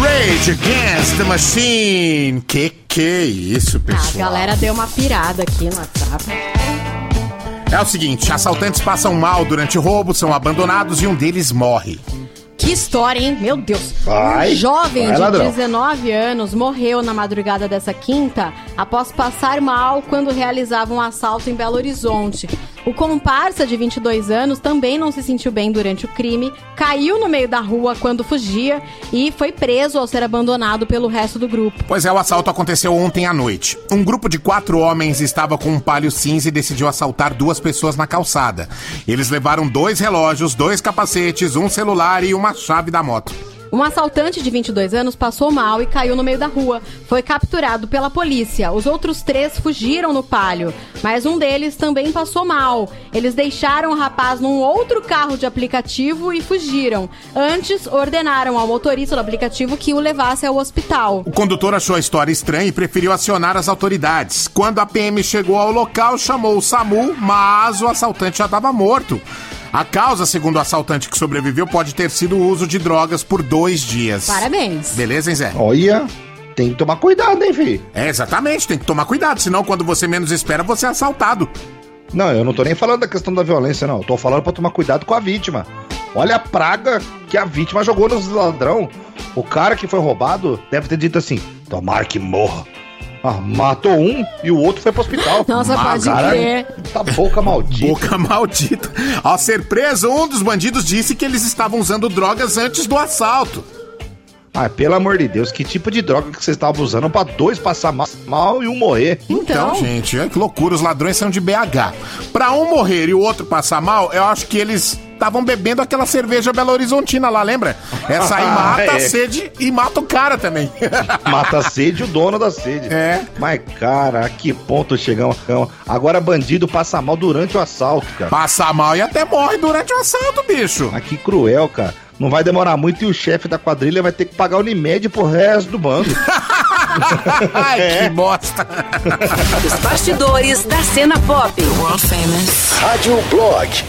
Rage Against the Machine. Que que é isso, ah, pessoal? A galera deu uma pirada aqui no WhatsApp. É o seguinte, assaltantes passam mal durante o roubo, são abandonados e um deles morre. Que história, hein? Meu Deus. Vai, um jovem vai, de 19 anos morreu na madrugada dessa quinta após passar mal quando realizava um assalto em Belo Horizonte. O comparsa de 22 anos também não se sentiu bem durante o crime, caiu no meio da rua quando fugia e foi preso ao ser abandonado pelo resto do grupo. Pois é, o assalto aconteceu ontem à noite. Um grupo de quatro homens estava com um palio cinza e decidiu assaltar duas pessoas na calçada. Eles levaram dois relógios, dois capacetes, um celular e uma chave da moto. Um assaltante de 22 anos passou mal e caiu no meio da rua. Foi capturado pela polícia. Os outros três fugiram no palio, mas um deles também passou mal. Eles deixaram o rapaz num outro carro de aplicativo e fugiram. Antes, ordenaram ao motorista do aplicativo que o levasse ao hospital. O condutor achou a história estranha e preferiu acionar as autoridades. Quando a PM chegou ao local, chamou o SAMU, mas o assaltante já estava morto. A causa, segundo o assaltante que sobreviveu, pode ter sido o uso de drogas por dois dias. Parabéns. Beleza, hein, Zé? Olha, tem que tomar cuidado, hein, filho? É, exatamente, tem que tomar cuidado, senão quando você menos espera, você é assaltado. Não, eu não tô nem falando da questão da violência, não. Eu tô falando pra tomar cuidado com a vítima. Olha a praga que a vítima jogou nos ladrão. O cara que foi roubado deve ter dito assim: tomara que morra. Ah, matou um e o outro foi pro hospital. Nossa, Mas, pode crer. Tá boca maldita. Boca maldita. Ao ser preso, um dos bandidos disse que eles estavam usando drogas antes do assalto. Ah, pelo amor de Deus, que tipo de droga que vocês estavam usando pra dois passar ma- mal e um morrer? Então, gente, é que loucura, os ladrões são de BH. Pra um morrer e o outro passar mal, eu acho que eles estavam bebendo aquela cerveja Belo Horizontina lá, lembra? Essa aí mata a É. sede e mata o cara também. Mata a sede e o dono da sede. É. Mas, cara, a que ponto chegamos? Agora bandido passa mal durante o assalto, cara. Passa mal e até morre durante o assalto, bicho. Ah, que cruel, cara. Não vai demorar muito e o chefe da quadrilha vai ter que pagar o Unimed pro resto do bando. Ai, É. que bosta. Os bastidores da cena pop. World famous. Rádio Blog.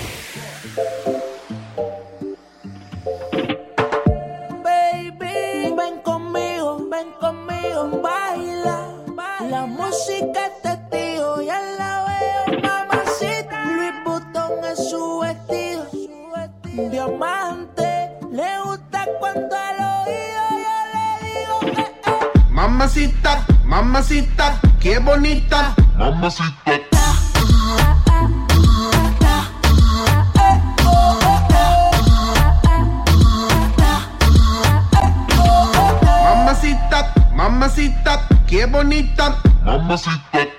Le gusta cuando al oído yo le digo, eh, eh. Mamacita, mamacita, qué bonita. Mamacita. Mamacita, mamacita, qué bonita. Mamacita.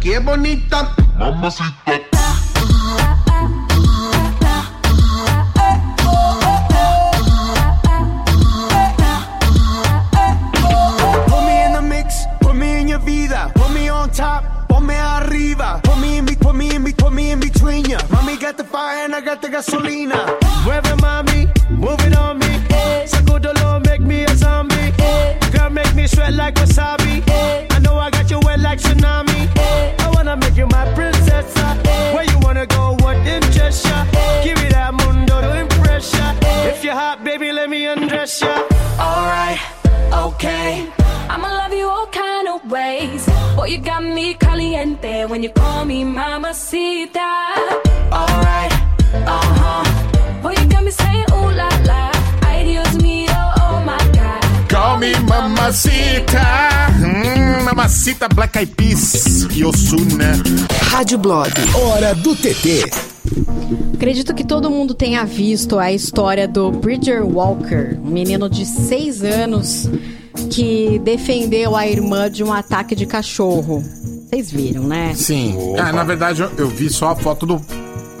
Qué bonita. Mamacita. Put me in the mix, put me in your vida, put me on top, ponme arriba, put me in, be- put me in, be- put me in between ya. Mommy got the fire and I got the gasolina. Mamacita Black Eyed Peas e Osuna. Rádio Blog. Hora do TT. Acredito que todo mundo tenha visto a história do Bridger Walker, um menino de 6 anos que defendeu a irmã de um ataque de cachorro. Vocês viram, né? Sim. Ah, na verdade, eu, eu vi só a foto do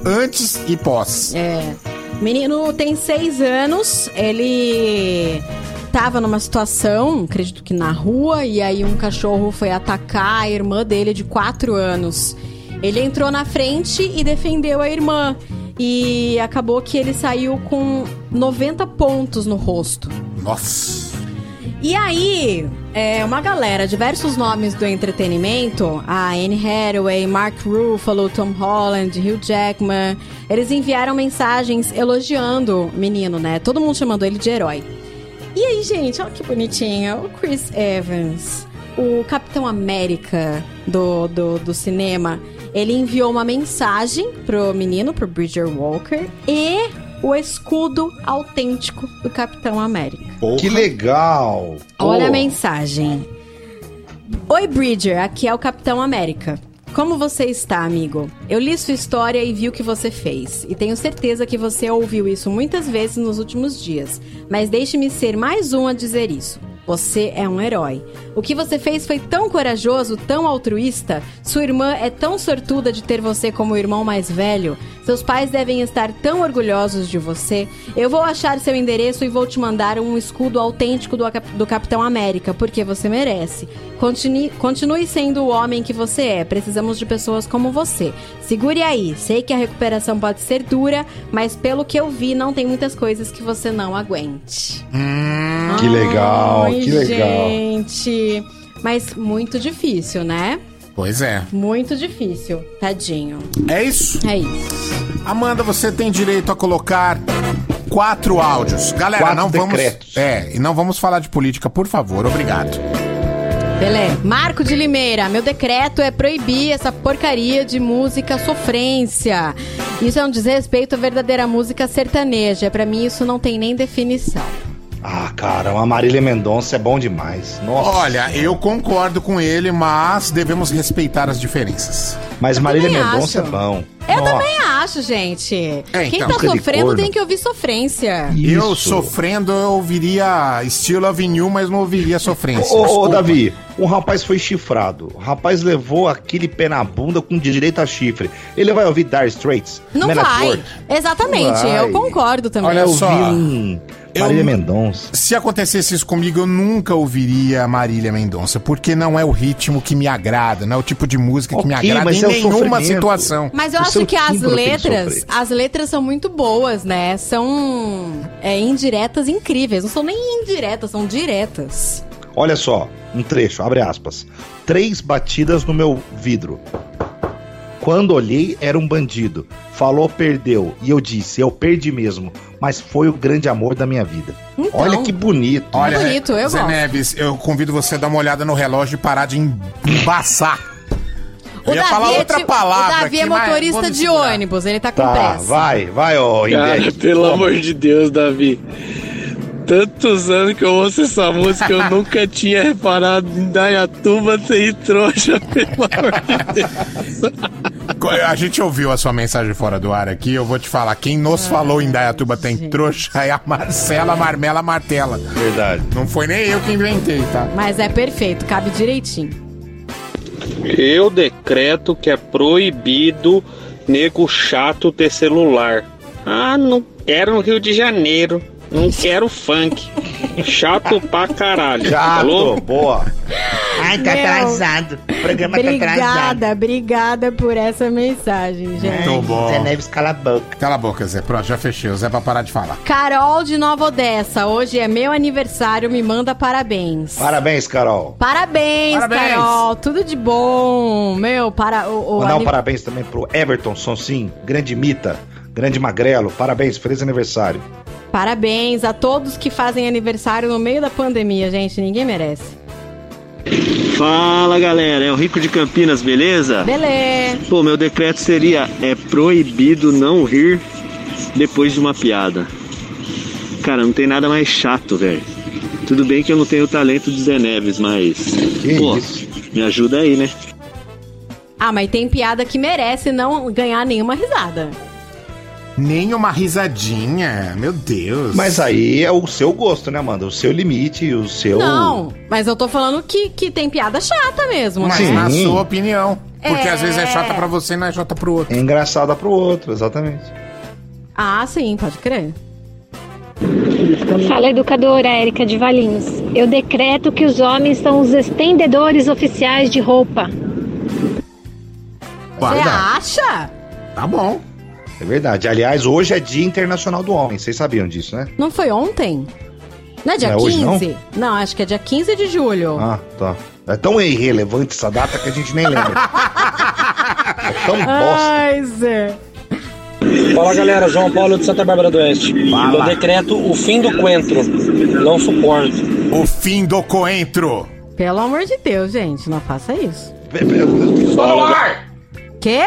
antes e pós. É. O menino tem seis anos, ele tava numa situação, acredito que na rua, e aí um cachorro foi atacar a irmã dele de quatro anos. Ele entrou na frente e defendeu a irmã. E acabou que ele saiu com 90 pontos no rosto. Nossa. E aí, é, uma galera, diversos nomes do entretenimento, a Anne Hathaway, Mark Ruffalo, Tom Holland, Hugh Jackman, eles enviaram mensagens elogiando o menino, né? Todo mundo chamando ele de herói. E aí, gente, olha que bonitinho. O Chris Evans, o Capitão América do, do, do cinema, ele enviou uma mensagem pro menino, pro Bridger Walker, e o escudo autêntico do Capitão América. Que legal! Olha a mensagem. Oi, Bridger, aqui é o Capitão América. Como você está, amigo? Eu li sua história e vi o que você fez. E tenho certeza que você ouviu isso muitas vezes nos últimos dias. Mas deixe-me ser mais um a dizer isso. Você é um herói. O que você fez foi tão corajoso, tão altruísta. Sua irmã é tão sortuda de ter você como irmão mais velho. Seus pais devem estar tão orgulhosos de você. Eu vou achar seu endereço e vou te mandar um escudo autêntico do, do Capitão América, porque você merece. Continue, continue sendo o homem que você é. Precisamos de pessoas como você. Segure aí. Sei que a recuperação pode ser dura, mas pelo que eu vi, não tem muitas coisas que você não aguente. Que legal, Ai, que legal. Gente, mas muito difícil, né? Pois é. Muito difícil, tadinho. É isso? É isso. Amanda, você tem direito a colocar quatro áudios. Galera, Quatro não vamos. decretos. É, e não vamos falar de política, por favor. Obrigado. Beleza. Marco de Limeira, meu decreto é proibir essa porcaria de música sofrência. Isso é um desrespeito à verdadeira música sertaneja. Pra mim, isso não tem nem definição. Ah, cara, uma Marília Mendonça é bom demais. Nossa. Olha, eu concordo com ele, mas devemos respeitar as diferenças. Mas Marília também Mendonça acho. é bom. Eu Nossa. também acho, gente. Quem então. tá sofrendo tem que ouvir sofrência. Eu sofrendo, eu ouviria Loving You, mas não ouviria sofrência. Ô, ô, Desculpa. Davi, um rapaz foi chifrado. O rapaz levou aquele pé na bunda com direito a chifre. Ele vai ouvir Dire Straits? Não vai. Exatamente, Vai. eu concordo também. Olha Eu só. vi um Marília Mendonça. Se acontecesse isso comigo, eu nunca ouviria Marília Mendonça, porque não é o ritmo que me agrada, não é o tipo de música que me agrada mas em é nenhuma situação. Mas eu O acho que as que letras, sofrer. as letras são muito boas, né? São é, indiretas incríveis. Não são nem indiretas, são diretas. Olha só, um trecho, abre aspas. Três batidas no meu vidro. Quando olhei, era um bandido. Falou, perdeu. E eu disse, eu perdi mesmo. Mas foi o grande amor da minha vida. Então. Olha que bonito. Olha, bonito, eu Zé gosto. Neves, eu convido você a dar uma olhada no relógio e parar de embaçar. Eu O ia Davi falar é outra palavra O Davi é aqui, mas motorista de ônibus, ele tá com Tá, pressa. vai, vai, ô Cara, Ivete. pelo amor de Deus, Davi. Tantos anos que eu ouço essa música, eu nunca tinha reparado em Dayatuba ser trouxa, pelo amor de Deus. A gente ouviu a sua mensagem fora do ar aqui. Eu vou te falar. Quem nos falou em Dayatuba tem trouxa é a Marcela Marmela Martela. Verdade. Não foi nem eu que inventei, tá? Mas é perfeito, cabe direitinho. Eu decreto que é proibido nego chato ter celular. Ah, não quero no Rio de Janeiro. Não quero funk. Chato pra caralho. Falou? Chato, boa. Ai, tá Meu, atrasado. O programa tá atrasado. Obrigada, obrigada por essa mensagem, gente. Muito bom. Zé Neves, cala a boca. Cala a boca, Zé. Pronto, já fechei. O Zé pra parar de falar. Carol de Nova Odessa, hoje é meu aniversário, me manda parabéns. Parabéns, Carol. Parabéns, Parabéns. Carol, tudo de bom. Meu, para o, o Mandar um parabéns também pro Everton Sonsim, grande mita, grande magrelo. Parabéns, feliz aniversário. Parabéns a todos que fazem aniversário no meio da pandemia, gente, ninguém merece. Fala galera, é o Rico de Campinas, beleza? Beleza. Pô, meu decreto seria: é proibido não rir depois de uma piada. Cara, não tem nada mais chato, velho. Tudo bem que eu não tenho o talento de Zé Neves, mas. pô, me ajuda aí, né? Ah, mas tem piada que merece não ganhar nenhuma risada. Nem uma risadinha, meu Deus. Mas aí é o seu gosto, né, Amanda? O seu limite, o seu. Não, mas eu tô falando que, que tem piada chata mesmo, Mas né? na sua opinião. Porque É. às vezes é chata pra você e não é chata pro outro. É engraçada pro outro, exatamente. Ah, sim, pode crer. Fala educadora Érica de Valinhos. Eu decreto que os homens são os estendedores oficiais de roupa. Você acha? Tá bom. É verdade. Aliás, hoje é Dia Internacional do Homem. Vocês sabiam disso, né? Não foi ontem? Não é dia Não é hoje, 15? não? acho que é dia 15 de julho. Ah, tá. É tão irrelevante essa data que a gente nem lembra. é tão bosta. Ai, Zé. Fala galera, João Paulo de Santa Bárbara do Oeste. Eu decreto o fim do coentro. Não suporto. O fim do coentro. Pelo amor de Deus, gente, não faça isso. Fala no ar! Quê?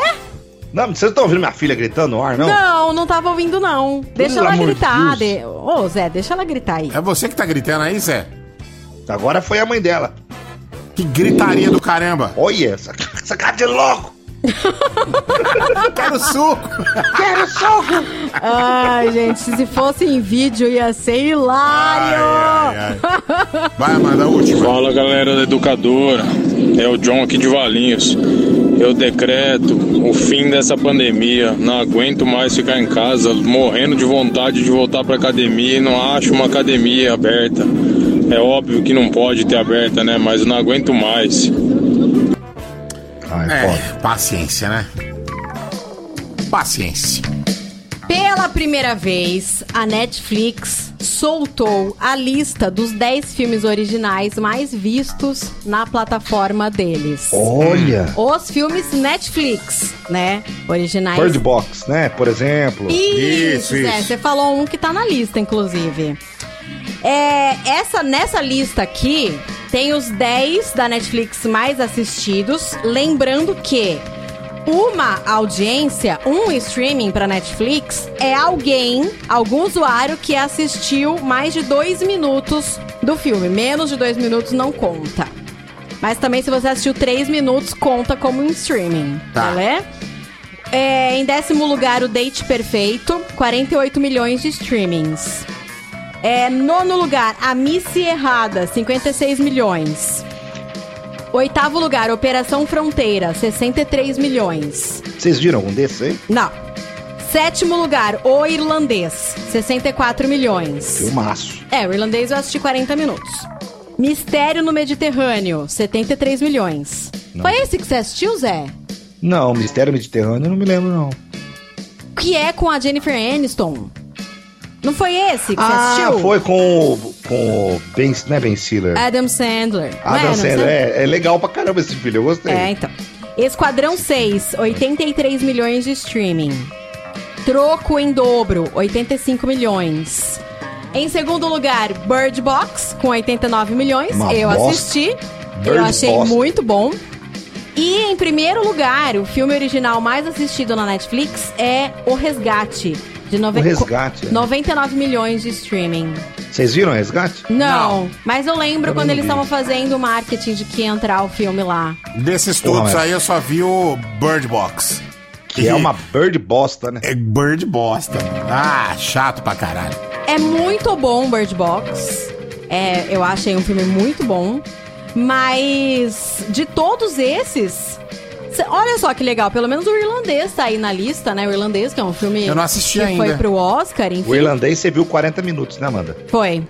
Não, vocês estão ouvindo minha filha gritando no ar, não? Não, não tava ouvindo, não. Deixa Pelo ela gritar. Deus. de- Ô, Zé, deixa ela gritar aí. É você que tá gritando aí, Zé? Agora foi a mãe dela. Que gritaria do caramba. Olha, essa, essa cara de louco! Quero suco! Quero suco! Ai, gente, se fosse em vídeo ia ser hilário. Vai, Amanda, a última. Fala galera da educadora, é o John aqui de Valinhos. Eu decreto o fim dessa pandemia. Não aguento mais ficar em casa, morrendo de vontade de voltar pra academia e não acho uma academia aberta. É óbvio que não pode ter aberta, né? Mas eu não aguento mais. É, paciência, né? Paciência. Pela primeira vez, a Netflix soltou a lista dos 10 filmes originais mais vistos na plataforma deles. Olha! Os filmes Netflix, né? Originais. Bird Box, né? Por exemplo. Isso, Zé, você falou um que tá na lista, inclusive. É, essa, nessa lista aqui, tem os 10 da Netflix mais assistidos. Lembrando que uma audiência, um streaming pra Netflix, é alguém, algum usuário que assistiu mais de dois minutos do filme. Menos de dois minutos não conta. Mas também se você assistiu três minutos, conta como um streaming. Tá. Beleza? É, em décimo lugar, o Date Perfeito, 48 milhões de streamings. É, nono lugar, A Missy Errada, 56 milhões. Oitavo lugar, Operação Fronteira, 63 milhões. Vocês viram algum desses aí? Não. Sétimo lugar, O Irlandês, 64 milhões. Filmaço. É, o irlandês eu assisti 40 minutos. Mistério no Mediterrâneo, 73 milhões. Não. Foi esse que você assistiu, Zé? Não, Mistério Mediterrâneo eu não me lembro, não. Que é com a Jennifer Aniston. Não foi esse que você Ah, assistiu? foi com o. Com o Ben. Não é Ben Stiller? Adam Sandler. Não é Adam Sandler. É, é legal pra caramba esse filho, eu gostei. É, então. Esquadrão 6, 83 milhões de streaming. Troco em dobro, 85 milhões. Em segundo lugar, Bird Box, com 89 milhões. Uma eu bosta. assisti. Bird eu achei bosta. muito bom. E em primeiro lugar, o filme original mais assistido na Netflix é O Resgate. De nove... O Resgate, é. 99 milhões de streaming. Vocês viram o resgate? Não, mas eu lembro Eu quando não eles estavam fazendo o marketing de que ia entrar o filme lá. Desses todos aí eu só vi o Bird Box. Que é uma bird bosta, né? É bird bosta. Ah, chato pra caralho. É muito bom Bird Box. É, eu achei um filme muito bom. Mas de todos esses. Olha só que legal, pelo menos o irlandês tá aí na lista, né? O irlandês, que é um filme Eu não assisti que ainda. foi pro Oscar, enfim. O irlandês você viu 40 minutos, né, Amanda? Foi.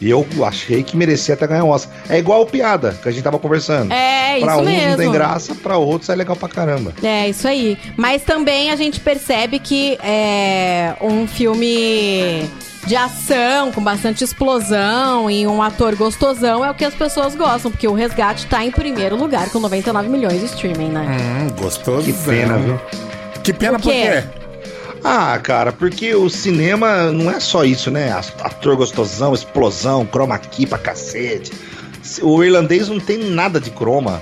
E eu achei que merecia até ganhar um Oscar. É igual o Piada, que a gente tava conversando. É, pra isso uns não tem mesmo. graça, pra outros é legal pra caramba. É, isso aí. Mas também a gente percebe que é um filme de ação, com bastante explosão e um ator gostosão é o que as pessoas gostam, porque o Resgate tá em primeiro lugar com 99 milhões de streaming, né? Hum, gostoso. Que pena, viu? Que pena Por quê? Ah, cara, porque o cinema não é só isso, né? Ator gostosão, explosão, chroma key pra cacete. O irlandês não tem nada de croma.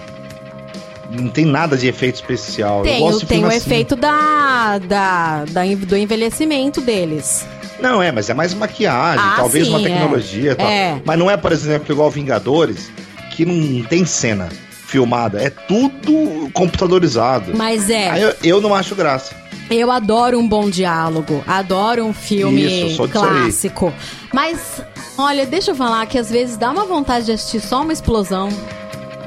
Não tem nada de efeito especial. Eu Tem, gosto o- de tem o assim. efeito da, da, da- do envelhecimento deles. Não, é, mas é mais maquiagem, Ah, talvez uma sim, é. tecnologia e tal. É. Mas não é, por exemplo, igual Vingadores, que não tem cena filmada. É tudo computadorizado. Mas é. Aí eu, eu não acho graça. Eu adoro um bom diálogo, adoro um filme Isso, clássico. Mas, olha, deixa eu falar que às vezes dá uma vontade de assistir só uma explosão.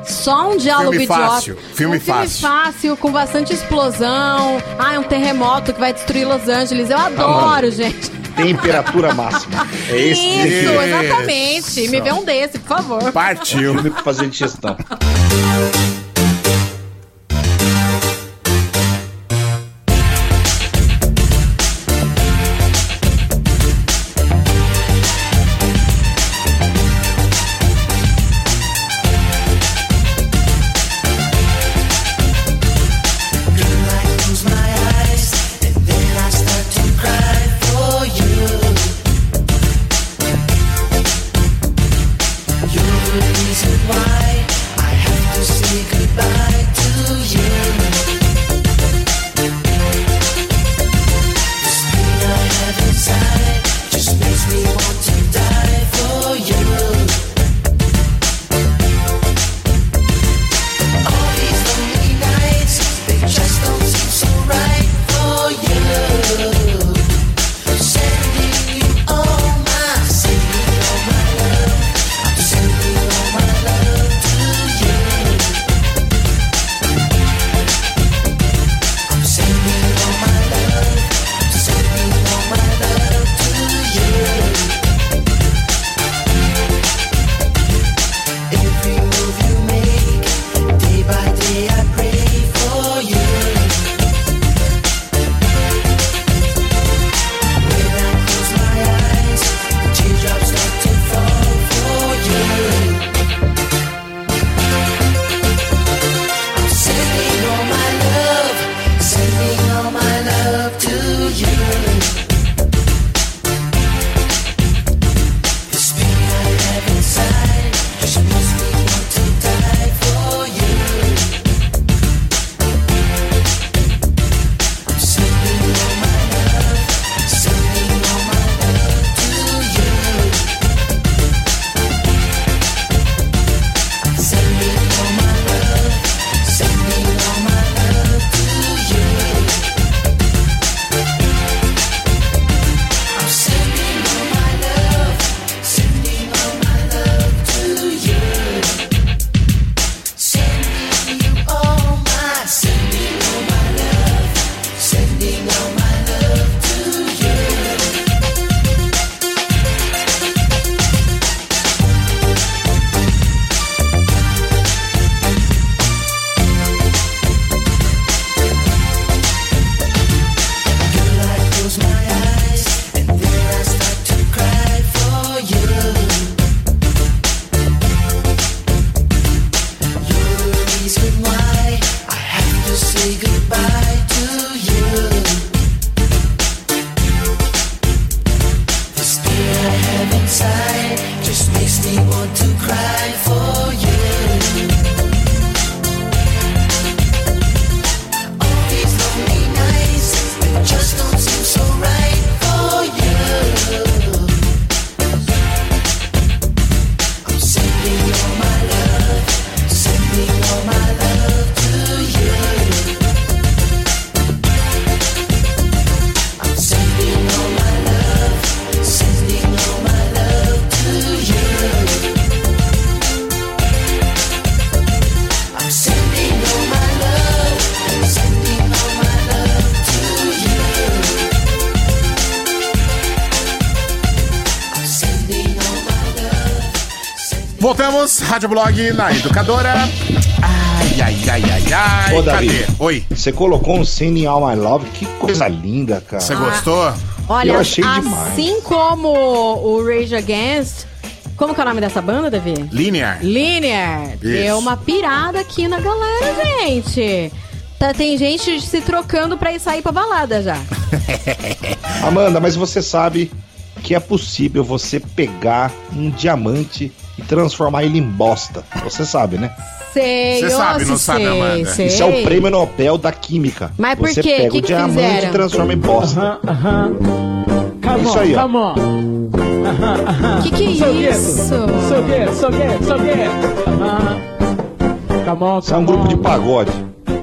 Só um diálogo Filme idiota. fácil, filme um fácil. filme fácil, com bastante explosão. Ah, é um terremoto que vai destruir Los Angeles. Eu adoro, gente. Temperatura máxima. É esse Isso, exatamente. Me vê um desse, por favor. Partiu. Fazer digestão. Rádio Blog na Educadora. Ai, ai, ai, ai, ai. Ô, Davi, Cadê? Oi. Você colocou um Sending All My Love, que coisa linda, cara. Você gostou? Olha, Eu achei assim demais. como o Rage Against. Como que é o nome dessa banda, Davi? Linear. Linear. Deu uma pirada aqui na galera, gente. Tá, tem gente se trocando pra ir sair pra balada já. Amanda, mas você sabe que é possível você pegar um diamante e transformar ele em bosta. Você sabe, né? Sei, Você sabe, não sabe, sei, Amanda? sei. Isso é o prêmio Nobel da Química. Mas por Você quê? pega Que o que diamante fizeram? e transforma em bosta. Come Isso on, aí, ó. come on. Que que é So isso? So good, so good, so good. Come on, Isso é um grupo de pagode.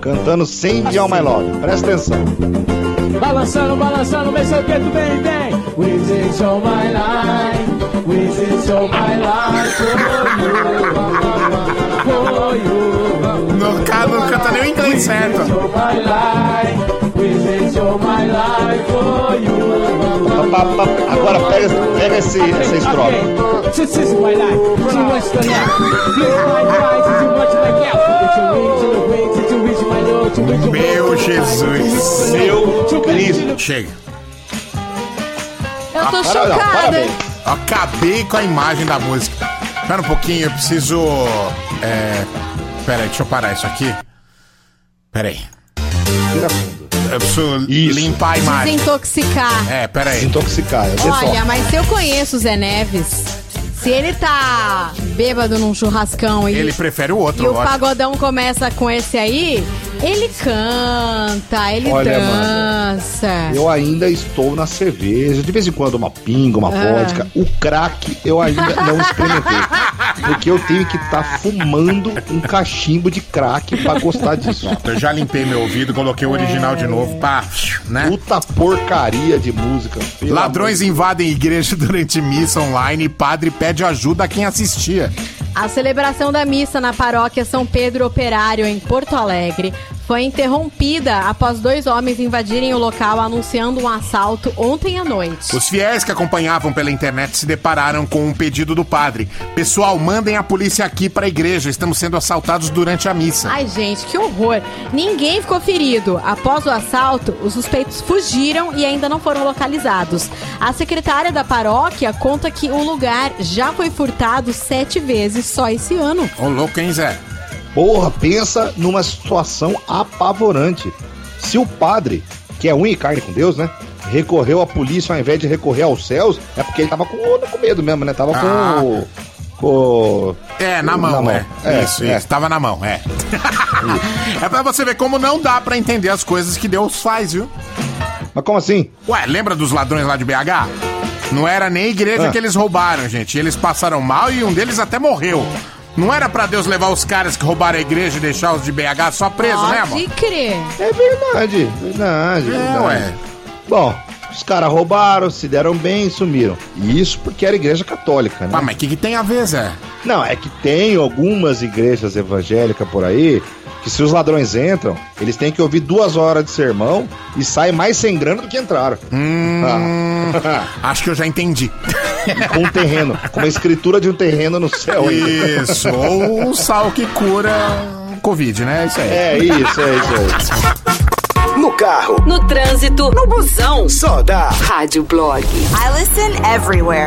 Cantando sem de All My Love. Presta atenção. Balançando, balançando, vem so good, vem, vem. Show my life. With it, show my life for you. For you. Não, cara, não canta nem o inglês certo. Agora pega, pega esse, essa estrofe. This is my life. Too much to. This my life. Too much to get. Meu Jesus. Meu Cristo. Chega. Eu tô Ah, chocada. parabéns. Acabei com a imagem da música. Espera um pouquinho, eu preciso. É. Pera aí, deixa eu parar isso aqui. Pera aí. Tira fundo. Eu preciso Isso. limpar a imagem. Desintoxicar. É, pera aí. Desintoxicar. É Olha, detox. mas se eu conheço o Zé Neves, se ele tá bêbado num churrascão e, Ele prefere o outro, e o lógico. pagodão começa com esse aí, ele canta, ele Olha, dança. Eu ainda estou na cerveja. De vez em quando uma pinga, uma Ah. vodka. O crack eu ainda não experimentei. Porque eu tenho que estar fumando um cachimbo de crack pra gostar disso. Eu já limpei meu ouvido, coloquei o original de novo pra. né? Puta porcaria de música. Ladrões invadem igreja durante missa online e padre pede ajuda a quem assistia. A celebração da missa na paróquia São Pedro Operário, em Porto Alegre, foi interrompida após dois homens invadirem o local anunciando um assalto ontem à noite. Os fiéis que acompanhavam pela internet se depararam com um pedido do padre. Pessoal, mandem a polícia aqui pra igreja, estamos sendo assaltados durante a missa. Ai, gente, que horror! Ninguém ficou ferido. Após o assalto, os suspeitos fugiram e ainda não foram localizados. A secretária da paróquia conta que o lugar já foi furtado sete vezes só esse ano. Ô, louco, hein, Zé? Porra, pensa numa situação apavorante. Se o padre, que é unha e carne com Deus, né? Recorreu à polícia ao invés de recorrer aos céus, é porque ele tava com, com medo mesmo, né? Tava com. Ah. com. É, na mão, Na mão. é. É, isso, é. isso. Tava na mão, é. é pra você ver como não dá pra entender as coisas que Deus faz, viu? Mas como assim? Ué, lembra dos ladrões lá de BH? Não era nem igreja Ah. que eles roubaram, gente. Eles passaram mal e um deles até morreu. Não era pra Deus levar os caras que roubaram a igreja e deixar os de BH só presos, né, amor? Pode crer. É verdade, verdade. É, verdade. ué. Bom, os caras roubaram, se deram bem e sumiram. E isso porque era igreja católica, né? Ah, mas o que, que tem a ver, Zé? Não, é que tem algumas igrejas evangélicas por aí que se os ladrões entram, eles têm que ouvir duas horas de sermão e saem mais sem grana do que entraram. Hum, Ah. acho que eu já entendi. com um terreno, com uma escritura de um terreno no céu. Isso, ou o sal que cura Covid, né? Isso aí. É isso, é isso aí. No carro, No trânsito, no busão. só dá. Rádio Blog. I listen everywhere.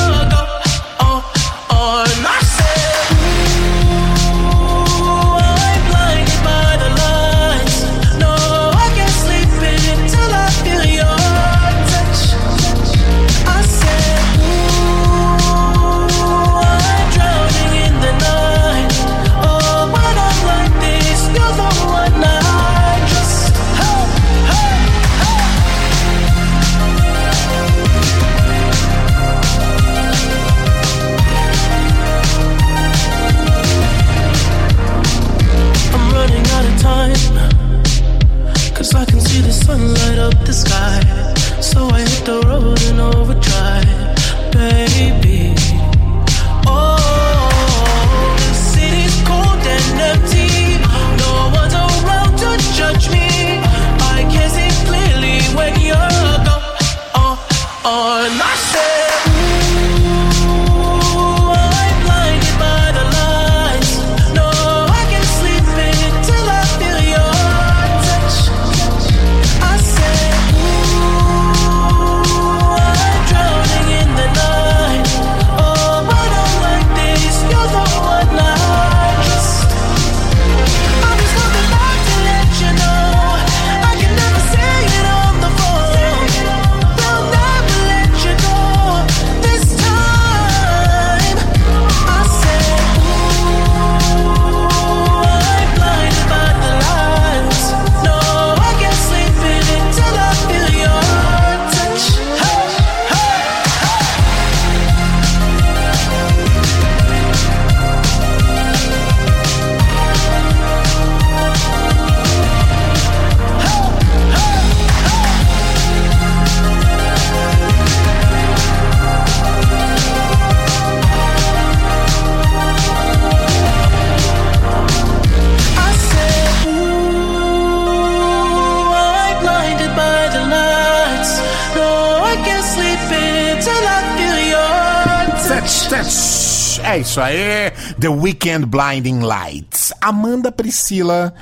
isso aí, The Weekend Blinding Lights. Amanda Priscila,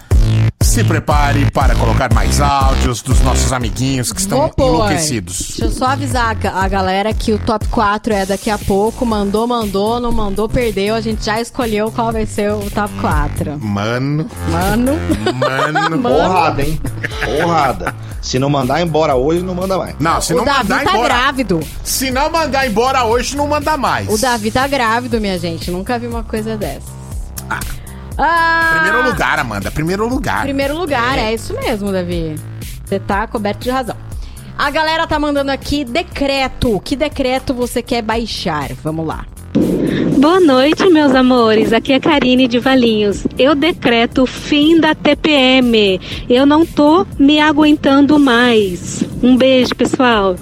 se prepare para colocar mais áudios dos nossos amiguinhos que estão Vou pôr. enlouquecidos. Deixa eu só avisar a a galera que o top 4 é daqui a pouco. Mandou, mandou, não mandou, perdeu. A gente já escolheu qual vai ser o top 4. Mano, Mano. mano. Porrada, hein? Porrada. Se não mandar embora hoje, não manda mais. Não, se o não Davi mandar tá embora. grávido. Se não mandar embora hoje, não manda mais. O Davi tá grávido, minha gente. Nunca vi uma coisa dessa. Ah, Primeiro lugar, Amanda, primeiro lugar. Primeiro lugar, é. isso mesmo, Davi. Você tá coberto de razão. A galera tá mandando aqui decreto. Que decreto você quer baixar? Vamos lá. Boa noite, meus amores. Aqui é Karine de Valinhos. Eu decreto o fim da TPM. Eu não tô me aguentando mais. Um beijo, pessoal.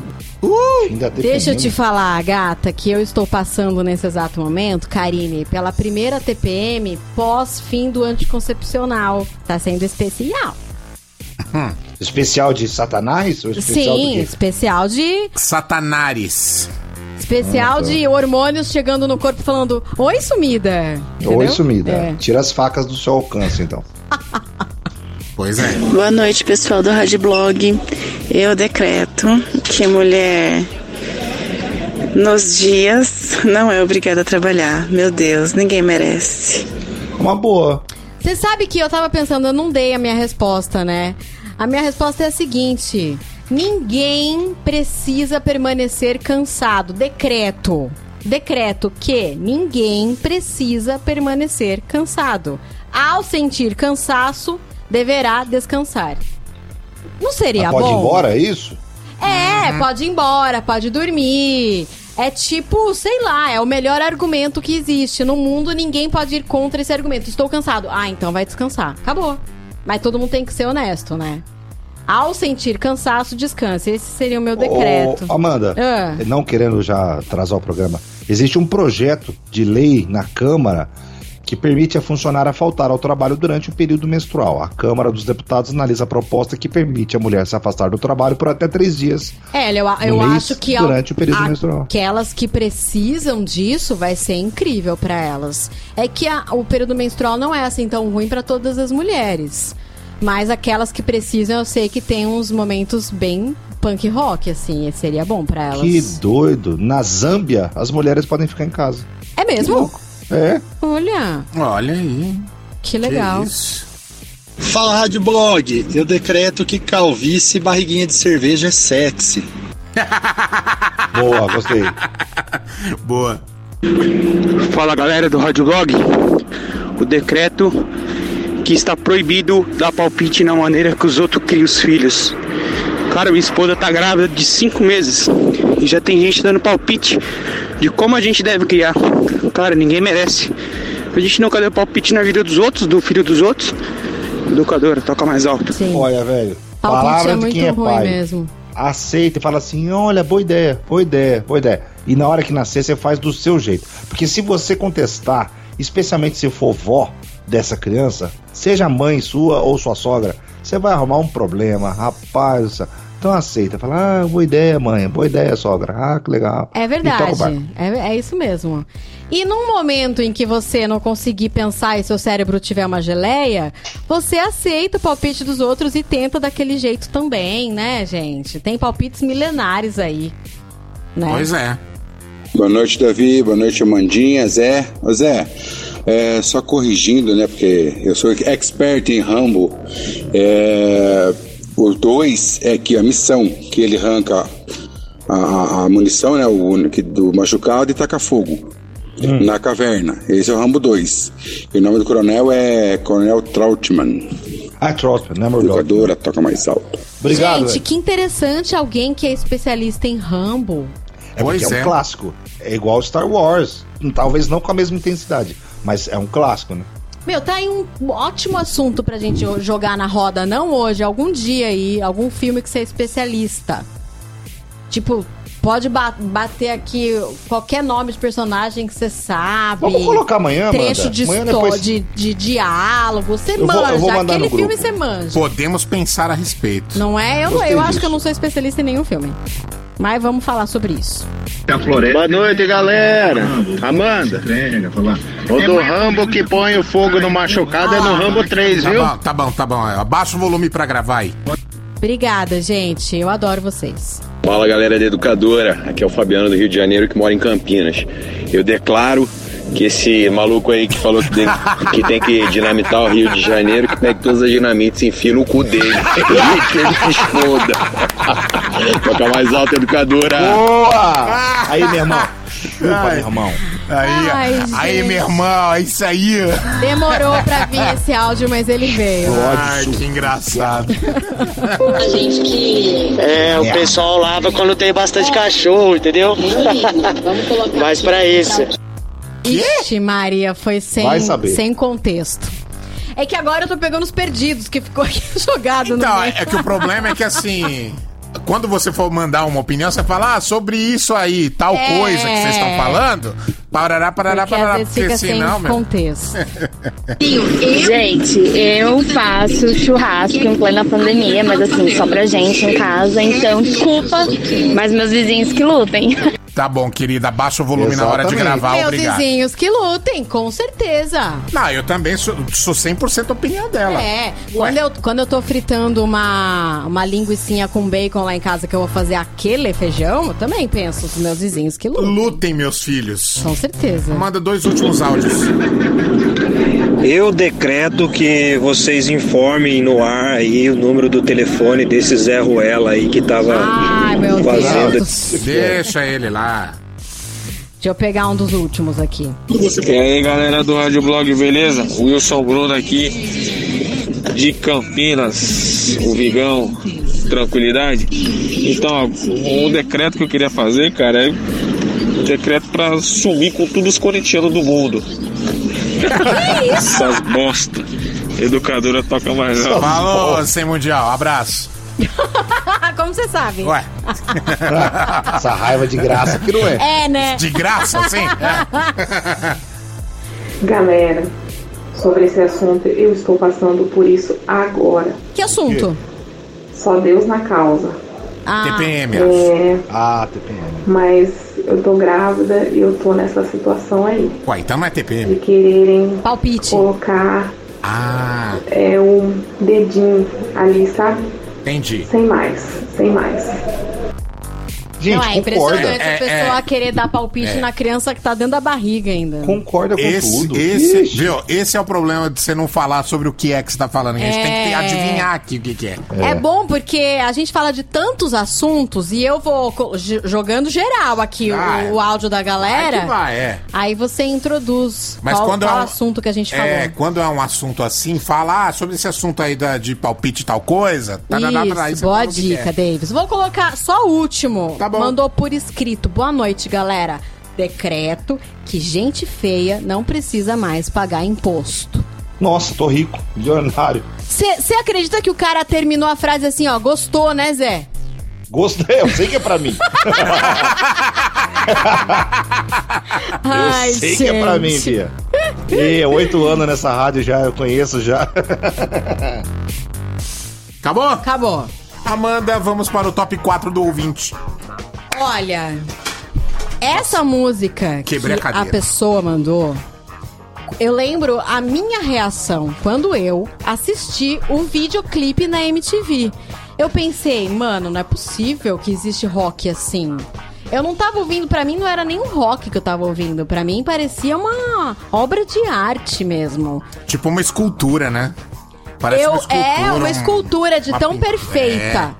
Deixa eu te falar, gata, que eu estou passando nesse exato momento, Karine, pela primeira TPM pós-fim do anticoncepcional. Tá sendo especial. Especial de Satanás? Ou especial do Sim, quê? especial de. Satanares. Especial de hormônios chegando no corpo falando: Oi, sumida. Oi, Entendeu? sumida. É. Tira as facas do seu alcance, então. Pois é. Boa noite, pessoal do Rádio Blog. Eu decreto que mulher nos dias não é obrigada a trabalhar. Meu Deus, ninguém merece. Uma boa. Você sabe que eu tava pensando, eu não dei a minha resposta, né? A minha resposta é a seguinte: ninguém precisa permanecer cansado. Decreto. Decreto que ninguém precisa permanecer cansado. Ao sentir cansaço, deverá descansar. Não seria Ah, pode bom? ir embora, é isso? É, pode ir embora, pode dormir. É tipo, sei lá, é o melhor argumento que existe. No mundo, ninguém pode ir contra esse argumento. Estou cansado. Ah, então vai descansar. Acabou. Mas todo mundo tem que ser honesto, né? Ao sentir cansaço, descanse. Esse seria o meu decreto. Ô, Amanda, Ah. não querendo já atrasar o programa, existe um projeto de lei na Câmara que permite a funcionária faltar ao trabalho durante o período menstrual. A Câmara dos Deputados analisa a proposta que permite a mulher se afastar do trabalho por até três dias. É, eu, eu mês, acho que durante o período menstrual. aquelas que precisam disso vai ser incrível pra elas. É que a- o período menstrual não é assim tão ruim pra todas as mulheres. Mas aquelas que precisam, eu sei que tem uns momentos bem punk rock, assim, e seria bom pra elas. Que doido! Na Zâmbia, as mulheres podem ficar em casa. É mesmo? É. Olha, Olha aí. que legal. Fala Rádio Blog, eu decreto que calvície e barriguinha de cerveja é sexy. Boa, gostei. Boa. Fala galera do Rádio Blog. O decreto que está proibido dar palpite na maneira que os outros criam os filhos. Cara, minha esposa tá grávida de 5 meses e já tem gente dando palpite de como a gente deve criar. Cara, ninguém merece. A gente nunca deu palpite na vida dos outros, do filho dos outros. Educadora, toca mais alto. Olha, velho. Palpite Palavra é de muito quem é pai. mesmo. Aceita e fala assim: olha, boa ideia, boa ideia, boa ideia. E na hora que nascer, você faz do seu jeito. Porque se você contestar, especialmente se for vó dessa criança, seja mãe sua ou sua sogra, você vai arrumar um problema. Rapaz, Então aceita. Fala, ah, boa ideia, mãe. Boa ideia, sogra. Ah, que legal. É verdade. É, é isso mesmo. E num momento em que você não conseguir pensar e seu cérebro tiver uma geleia, você aceita o palpite dos outros e tenta daquele jeito também, né, gente? Tem palpites milenares aí. Né? Pois é. Boa noite, Davi. Boa noite, Amandinha. Zé. Ô, Zé, é, só corrigindo, né? Porque eu sou expert em Rambo. É, o 2 é que a missão que ele arranca a, a- a munição, né? O, que- do machucado e taca fogo. Na caverna. Esse é o Rambo 2. E o nome do coronel é Coronel Trautmann. Ah, Trautmann, né, Jogadora, toca mais alto. gente, que interessante alguém que é especialista em Rambo. É porque é um clássico. É igual Star Wars. Talvez não com a mesma intensidade, mas é um clássico, né? Meu, tá aí um ótimo assunto pra gente jo- jogar na roda, não hoje, algum dia aí, algum filme que você é especialista. Tipo, pode ba- bater aqui qualquer nome de personagem que você sabe. Vamos colocar amanhã, Amanda? Trecho de, Amanhã depois- de, de diálogo, você Eu vou- manja. eu vou Aquele filme você manja. Podemos pensar a respeito. Não é? Eu, Gostei eu acho que eu não sou especialista em nenhum filme. Mas vamos falar sobre isso. Boa noite, galera. Amanda, o do Rambo que põe o fogo no machucado é no Rambo 3, Tá viu? bom, tá bom, tá bom. Abaixa o volume pra gravar aí. Obrigada, gente. Eu adoro vocês. Fala galera da Educadora, aqui é o Fabiano do Rio de Janeiro que mora em Campinas. Eu declaro que esse maluco aí que falou que tem que, tem que dinamitar o Rio de Janeiro, que pegue todas as dinamites e enfia no cu dele. E que ele se exploda. Toca mais alto, Educadora. Boa! Aí, meu irmão. Opa, meu irmão. Aí, Ai, aí, gente. meu irmão, é isso aí. Demorou pra vir esse áudio, mas ele veio. Ai, que engraçado. A gente que. É, o pessoal lava quando tem bastante cachorro, entendeu? Mas pra isso. Ixi, Maria, foi sem, sem contexto. É que agora eu tô pegando os perdidos, que ficou aqui jogado no Então, meio. é que o problema é que assim. Quando você for mandar uma opinião, você fala, ah, sobre isso aí, tal É. coisa que vocês estão falando, parará, parará, Porque parará, porque senão, meu. contexto. Gente, eu faço churrasco em plena pandemia, mas assim, só pra gente em casa, então desculpa, mas meus vizinhos que lutem. Tá bom, querida, abaixa o volume na hora de Exatamente. gravar, Meus obrigado. vizinhos que lutem, com certeza. Não, eu também sou, sou 100% opinião dela. É, quando eu, quando eu tô fritando uma, uma linguiçinha com bacon lá em casa que eu vou fazer aquele feijão, eu também penso nos meus vizinhos que lutem. Lutem, meus filhos. Com certeza. Manda dois últimos áudios. Eu decreto que vocês informem no ar aí o número do telefone desse Zé Ruela aí que tava Ai, meu fazendo. Deus. Deixa ele lá. Deixa eu pegar um dos últimos aqui. E aí galera do Rádio Blog, beleza? Wilson Bruno aqui de Campinas, o Vigão, tranquilidade? Então, um decreto que eu queria fazer, cara, é um decreto pra sumir com todos os corintianos do mundo. Essas bosta. Educadora toca mais alto. Falou, sem mundial, abraço. Como você sabe? Ué. Essa raiva de graça que não é. É, né? De graça, sim? Galera, sobre esse assunto, eu estou passando por isso agora. Que assunto? Só Deus na causa. Ah, TPM. É, Ah, TPM. mas eu tô grávida e eu tô nessa situação aí. Ué, então não é De TPM. quererem Palpite. colocar Ah, é, um dedinho ali, sabe? Entendi. Sem mais, sem mais. Gente, não, é concorda. impressionante a É, pessoa é. querer dar palpite É. na criança que tá dentro da barriga ainda. Concorda com Esse, tudo. esse, Ixi. viu? Esse é o problema de você não falar sobre o que é que você tá falando. A gente tem que É. adivinhar aqui o que, que é. É. bom porque a gente fala de tantos assuntos e eu vou jogando geral aqui Ah, o, o áudio da galera. Vai vai, é. Aí você introduz Mas qual, quando qual é um- assunto que a gente falou. É, quando é um assunto assim, fala ah, sobre esse assunto aí da, de palpite e tal coisa. Tá, tá, tá, tá, Isso, boa dica, é. Davis. Vou colocar só o último. Tá bom. Mandou por escrito. Boa noite, galera. Decreto que gente feia não precisa mais pagar imposto. Nossa, tô rico, milionário. Você acredita que o cara terminou a frase assim, ó? Gostou, né, Zé? Gostei, eu sei que é pra mim. Ai, eu sei que é pra mim, gente. Bia. E oito anos nessa rádio já, eu conheço já. Acabou? Acabou. Amanda, vamos para o top 4 do ouvinte. Olha, essa música Quebrei a que a cadeira. pessoa mandou, eu lembro a minha reação quando eu assisti o videoclipe na MTV. Eu pensei, mano, não é possível que existe rock assim. Eu não tava ouvindo, pra mim não era nem um rock que eu tava ouvindo, pra mim parecia uma obra de arte mesmo. Tipo uma escultura, né? Parece eu, uma escultura. é uma um- escultura de uma tão pintura. perfeita.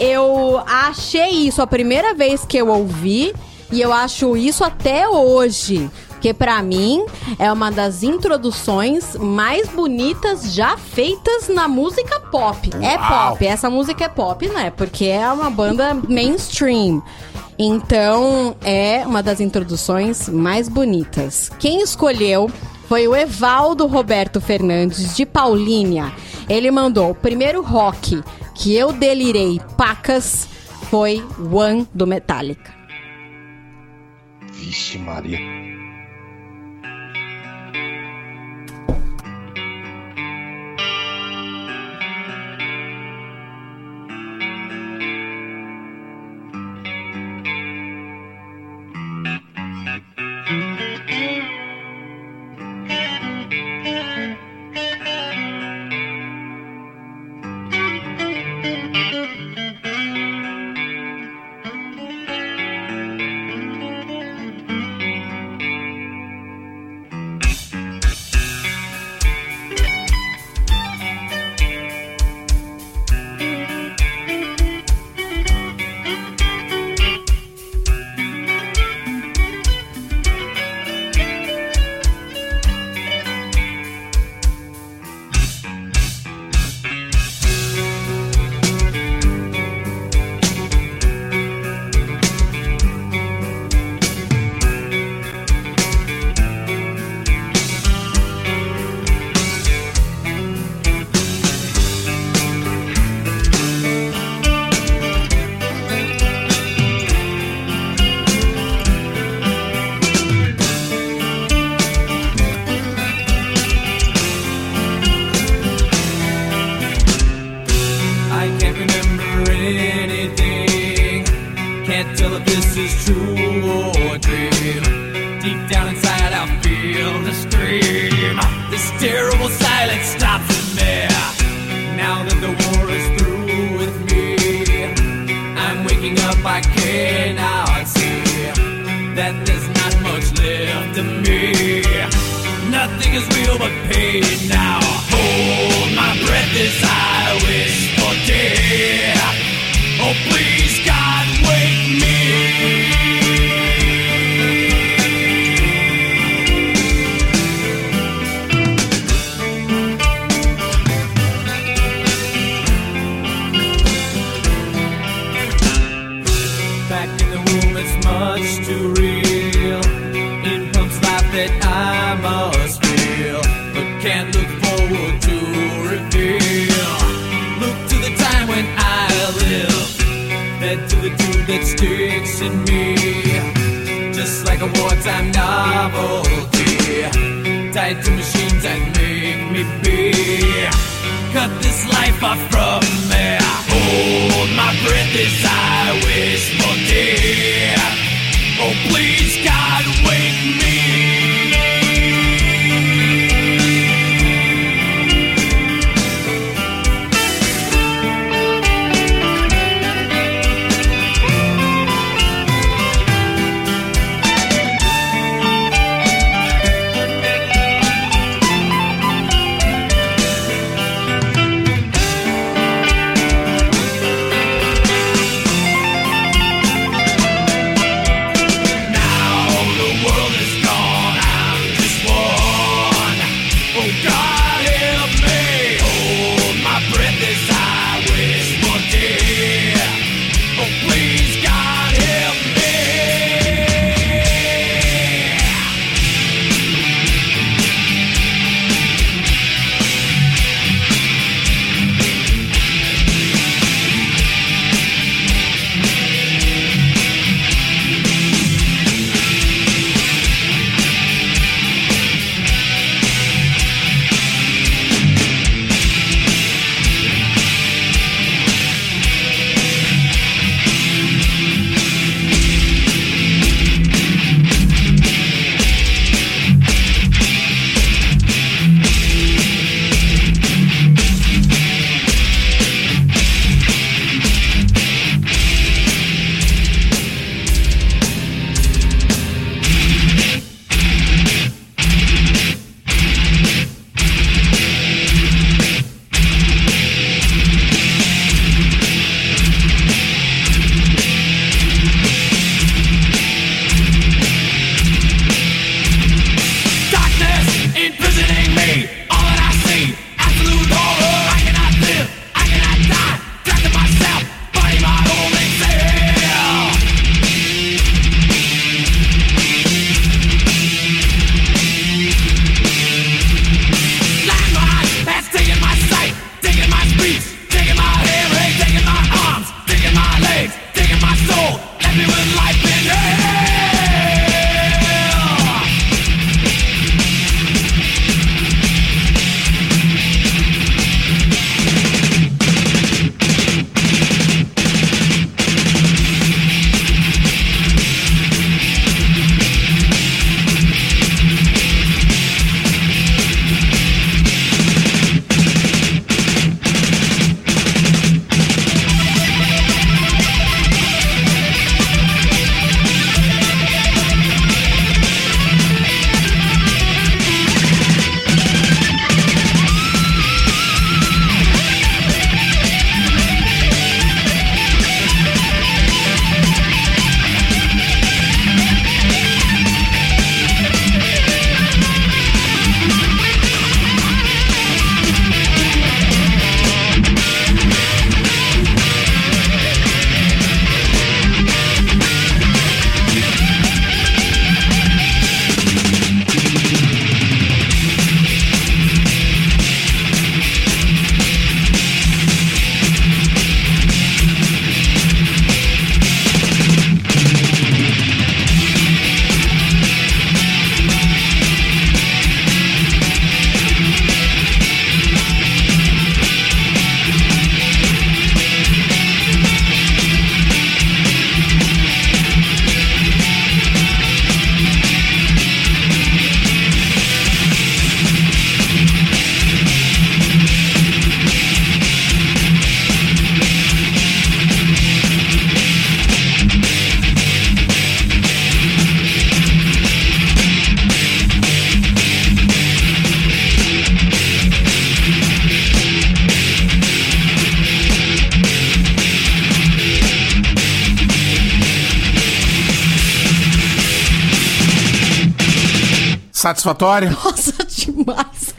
Eu achei isso a primeira vez que eu ouvi e eu acho isso até hoje. Que pra mim é uma das introduções mais bonitas já feitas na música pop. É Uau. pop, essa música é pop, né? Porque é uma banda mainstream. Então, é uma das introduções mais bonitas. Quem escolheu foi o Evaldo Roberto Fernandes, de Paulínia. Ele mandou o primeiro rock que eu delirei pacas foi One do Metallica. Vixe, Maria. Can't tell if this is true or a dream. Deep down inside, I feel the scream. This terrible silence stops in me. Now that the war is through with me, I'm waking up. I cannot see that there's not much left of me. Nothing is real but pain in me, just like a wartime novelty. Tied to machines that make me be. Cut this life off from me. Hold my breath as I wish for death. Oh, please, God, Satisfatório? Nossa, demais.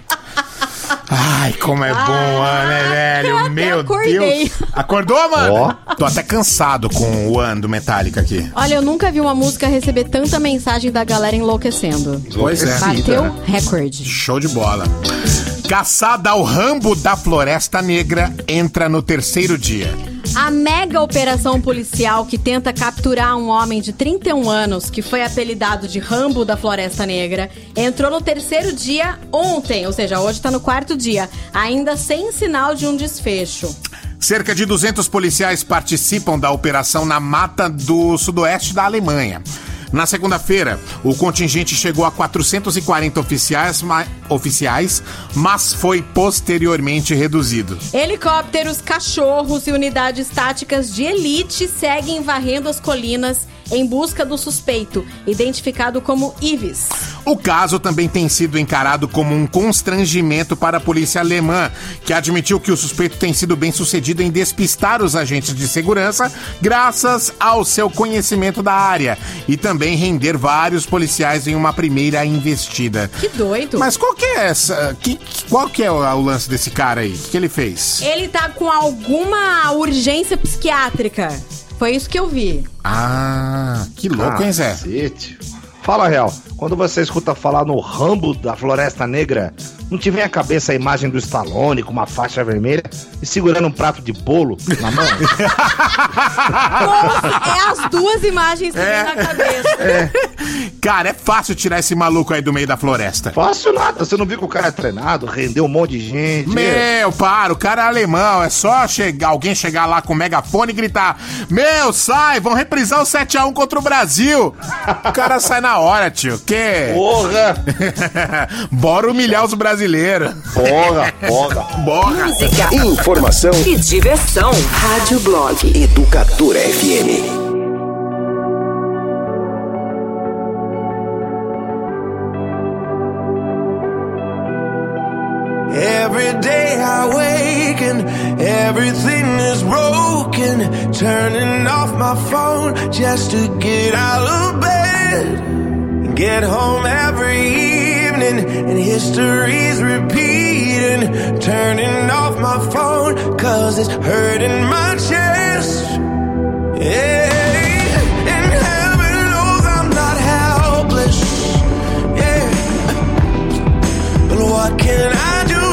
Ai, como é bom, ah, né, velho? eu até Meu acordei. Deus. Acordou, mano? Tô até cansado com o One do Metallica aqui. Olha, eu nunca vi uma música receber tanta mensagem da galera enlouquecendo. Pois é. Bateu recorde. Show de bola. Caçada ao Rambo da Floresta Negra entra no terceiro dia. A mega operação policial que tenta capturar um homem de 31 anos, que foi apelidado de Rambo da Floresta Negra, entrou no terceiro dia ontem, ou seja, hoje tá no quarto dia, ainda sem sinal de um desfecho. Cerca de 200 policiais participam da operação na mata do sudoeste da Alemanha. Na segunda-feira, o contingente chegou a 440 oficiais, oficiais, mas foi posteriormente reduzido. Helicópteros, cachorros e unidades táticas de elite seguem varrendo as colinas em busca do suspeito, identificado como Ives. O caso também tem sido encarado como um constrangimento para a polícia alemã, que admitiu que o suspeito tem sido bem sucedido em despistar os agentes de segurança, graças ao seu conhecimento da área, e também render vários policiais em uma primeira investida. Que doido. Mas qual que é essa. Que, qual que é o, o lance desse cara aí? O que, que ele fez? Ele tá com alguma urgência psiquiátrica. Foi isso que eu vi. Ah, que louco, hein, Zé? Cacete. Fala, Real. Quando você escuta falar no Rambo da Floresta Negra, não te vem à cabeça a imagem do Stallone com uma faixa vermelha e segurando um prato de bolo na mão? Nossa, é as duas imagens que vem na cabeça. Cara, é fácil tirar esse maluco aí do meio da floresta. Fácil nada. Você não viu que o cara é treinado, rendeu um monte de gente? Meu, para, o cara é alemão. É só chegar, alguém chegar lá com o megafone e gritar: Meu, sai, vão reprisar o 7x1 contra o Brasil. O cara sai na hora, tio. Que? Porra! Bora humilhar os brasileiros. Porra, porra. Bora. Música, Informação e diversão. Rádio Blog. Educadora FM. Every day I wake and everything is broken. Turning off my phone just to get out of bed. Get home every evening and history's repeating. Turning off my phone cause it's hurting my chest. Yeah. And heaven knows I'm not helpless. But what can I do?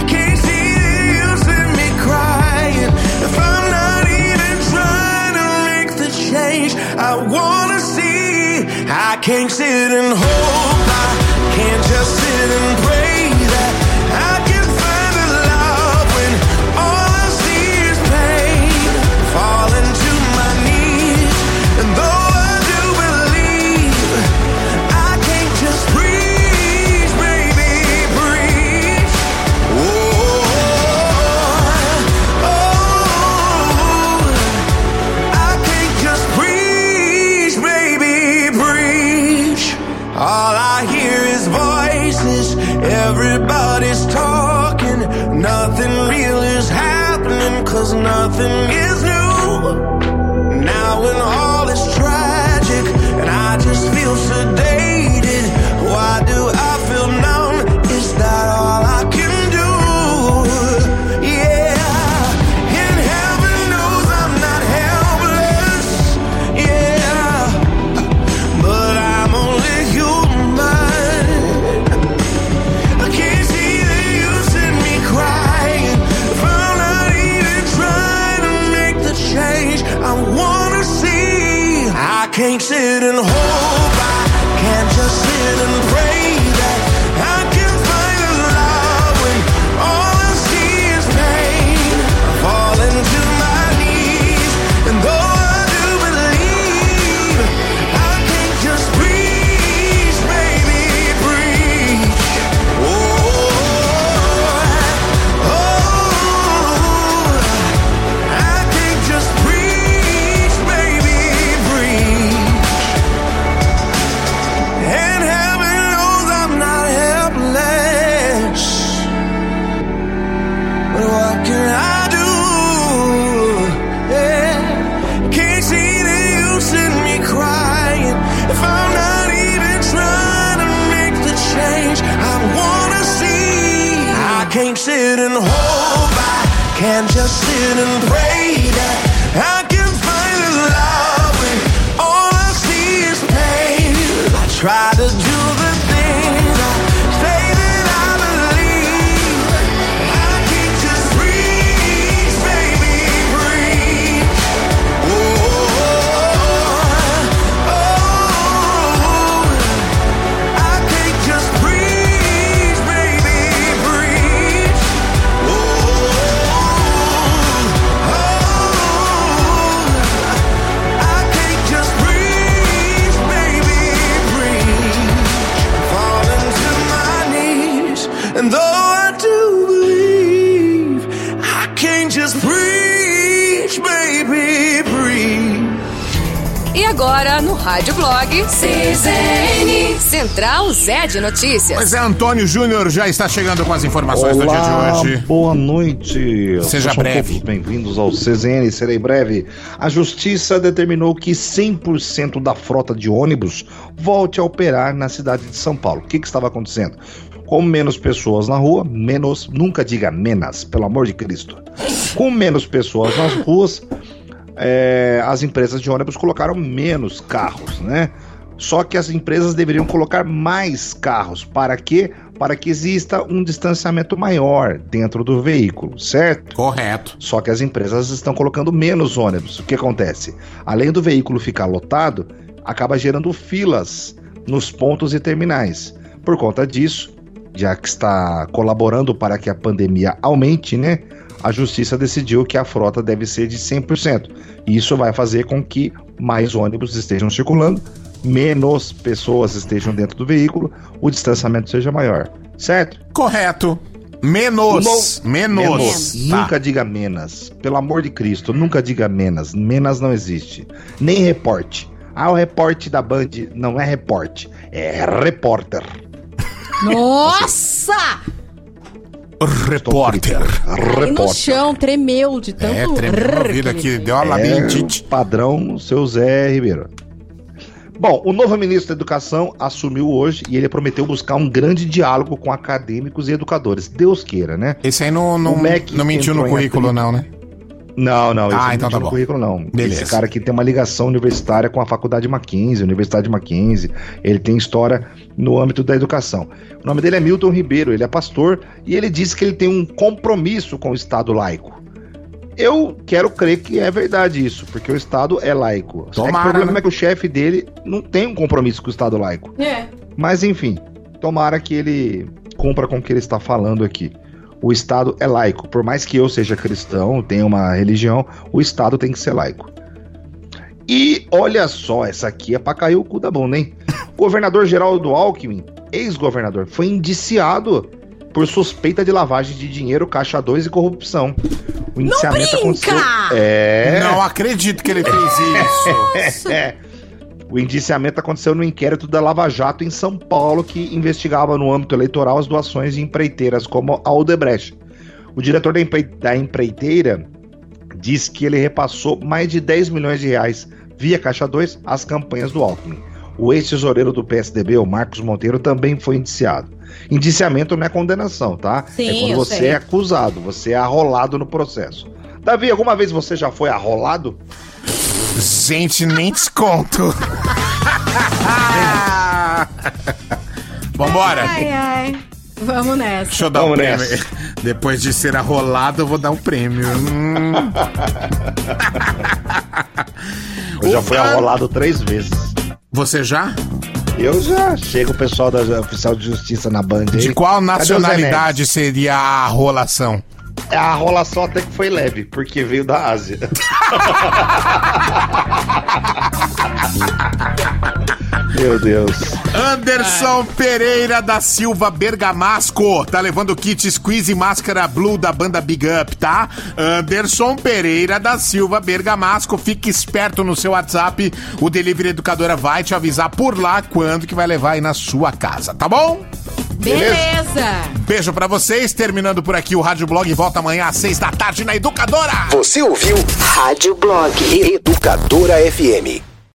I can't see the use in me crying if I'm not even trying to make the change I. I can't sit and hope. I can't just sit and pray Zé de Notícias. Pois é, Antônio Júnior já está chegando com as informações Olá, do dia de hoje. boa noite. Seja Sejam breve. Bem-vindos ao CZN, serei breve. A Justiça determinou que 100% da frota de ônibus volte a operar na cidade de São Paulo. O que, que estava acontecendo? Com menos pessoas na rua, menos, nunca diga menos, pelo amor de Cristo. Com menos pessoas nas ruas, é, as empresas de ônibus colocaram menos carros, né? Só que as empresas deveriam colocar mais carros. Para quê? Para que exista um distanciamento maior dentro do veículo, certo? Correto. Só que as empresas estão colocando menos ônibus. O que acontece? Além do veículo ficar lotado, acaba gerando filas nos pontos e terminais. Por conta disso, já que está colaborando para que a pandemia aumente, né? A justiça decidiu que a frota deve ser de 100%. E isso vai fazer com que mais ônibus estejam circulando, menos pessoas estejam dentro do veículo, o distanciamento seja maior. Certo? Correto. Menos. Menos. Tá. Nunca diga menos. Pelo amor de Cristo, nunca diga menos. Menos não existe. Nem reporte. Ah, o reporte da Band não é reporte, é repórter. Nossa! Repórter. Aí no chão, tremeu de tanto... É, tremeu rrr a vida aqui, deu uma labirintite. É padrão seu Zé Ribeiro. Bom, o novo ministro da Educação assumiu hoje e ele prometeu buscar um grande diálogo com acadêmicos e educadores. Deus queira, né? Esse aí não, não, não mentiu no currículo, não, né? Não, não, Ah, não então tá no bom. currículo, não. Beleza. Esse cara aqui tem uma ligação universitária com a Faculdade Mackenzie, Universidade Mackenzie. Ele tem história no âmbito da educação. O nome dele é Milton Ribeiro, ele é pastor e ele disse que ele tem um compromisso com o Estado laico. Eu quero crer que é verdade isso, porque o Estado é laico. Só que Tomara, o problema né? é que o chefe dele não tem um compromisso com o Estado laico. É. Mas enfim, tomara que ele cumpra com o que ele está falando aqui. O Estado é laico. Por mais que eu seja cristão, tenha uma religião, o Estado tem que ser laico. E olha só, essa aqui é pra cair o cu da bunda, hein? O governador Geraldo Alckmin, ex-governador, foi indiciado por suspeita de lavagem de dinheiro, caixa 2 e corrupção. O indiciamento brinca! aconteceu. É. Não acredito que ele fez isso. É. O indiciamento aconteceu no inquérito da Lava Jato em São Paulo, que investigava no âmbito eleitoral as doações de empreiteiras como a Odebrecht. O diretor da, empre- da empreiteira diz que ele repassou mais de 10 milhões de reais via Caixa 2 às campanhas do Alckmin. O ex-tesoureiro do PSDB, o Marcos Monteiro, também foi indiciado. Indiciamento não é condenação, tá? Sim, é quando você sei. é acusado, você é arrolado no processo. Davi, alguma vez você já foi arrolado? Gente, nem desconto. Vambora. Ai, ai. Vamos nessa. Deixa eu dar um prêmio. Depois de ser arrolado, eu vou dar um prêmio. Hum. Eu já fui arrolado três vezes. Você já? Eu já. Chega o pessoal da oficial de justiça na Band aí. De qual nacionalidade seria a arrolação? Neves? A arrolação até que foi leve, porque veio da Ásia. Meu Deus. Anderson Pereira da Silva Bergamasco tá levando kit squeeze e máscara blue da banda Big Up, tá? Anderson Pereira da Silva Bergamasco, fique esperto no seu WhatsApp, o Delivery Educadora vai te avisar por lá quando que vai levar aí na sua casa, tá bom? Beleza. Beijo pra vocês, terminando por aqui o Rádio Blog, volta amanhã às seis da tarde na Educadora. Você ouviu Rádio Blog Educadora FM.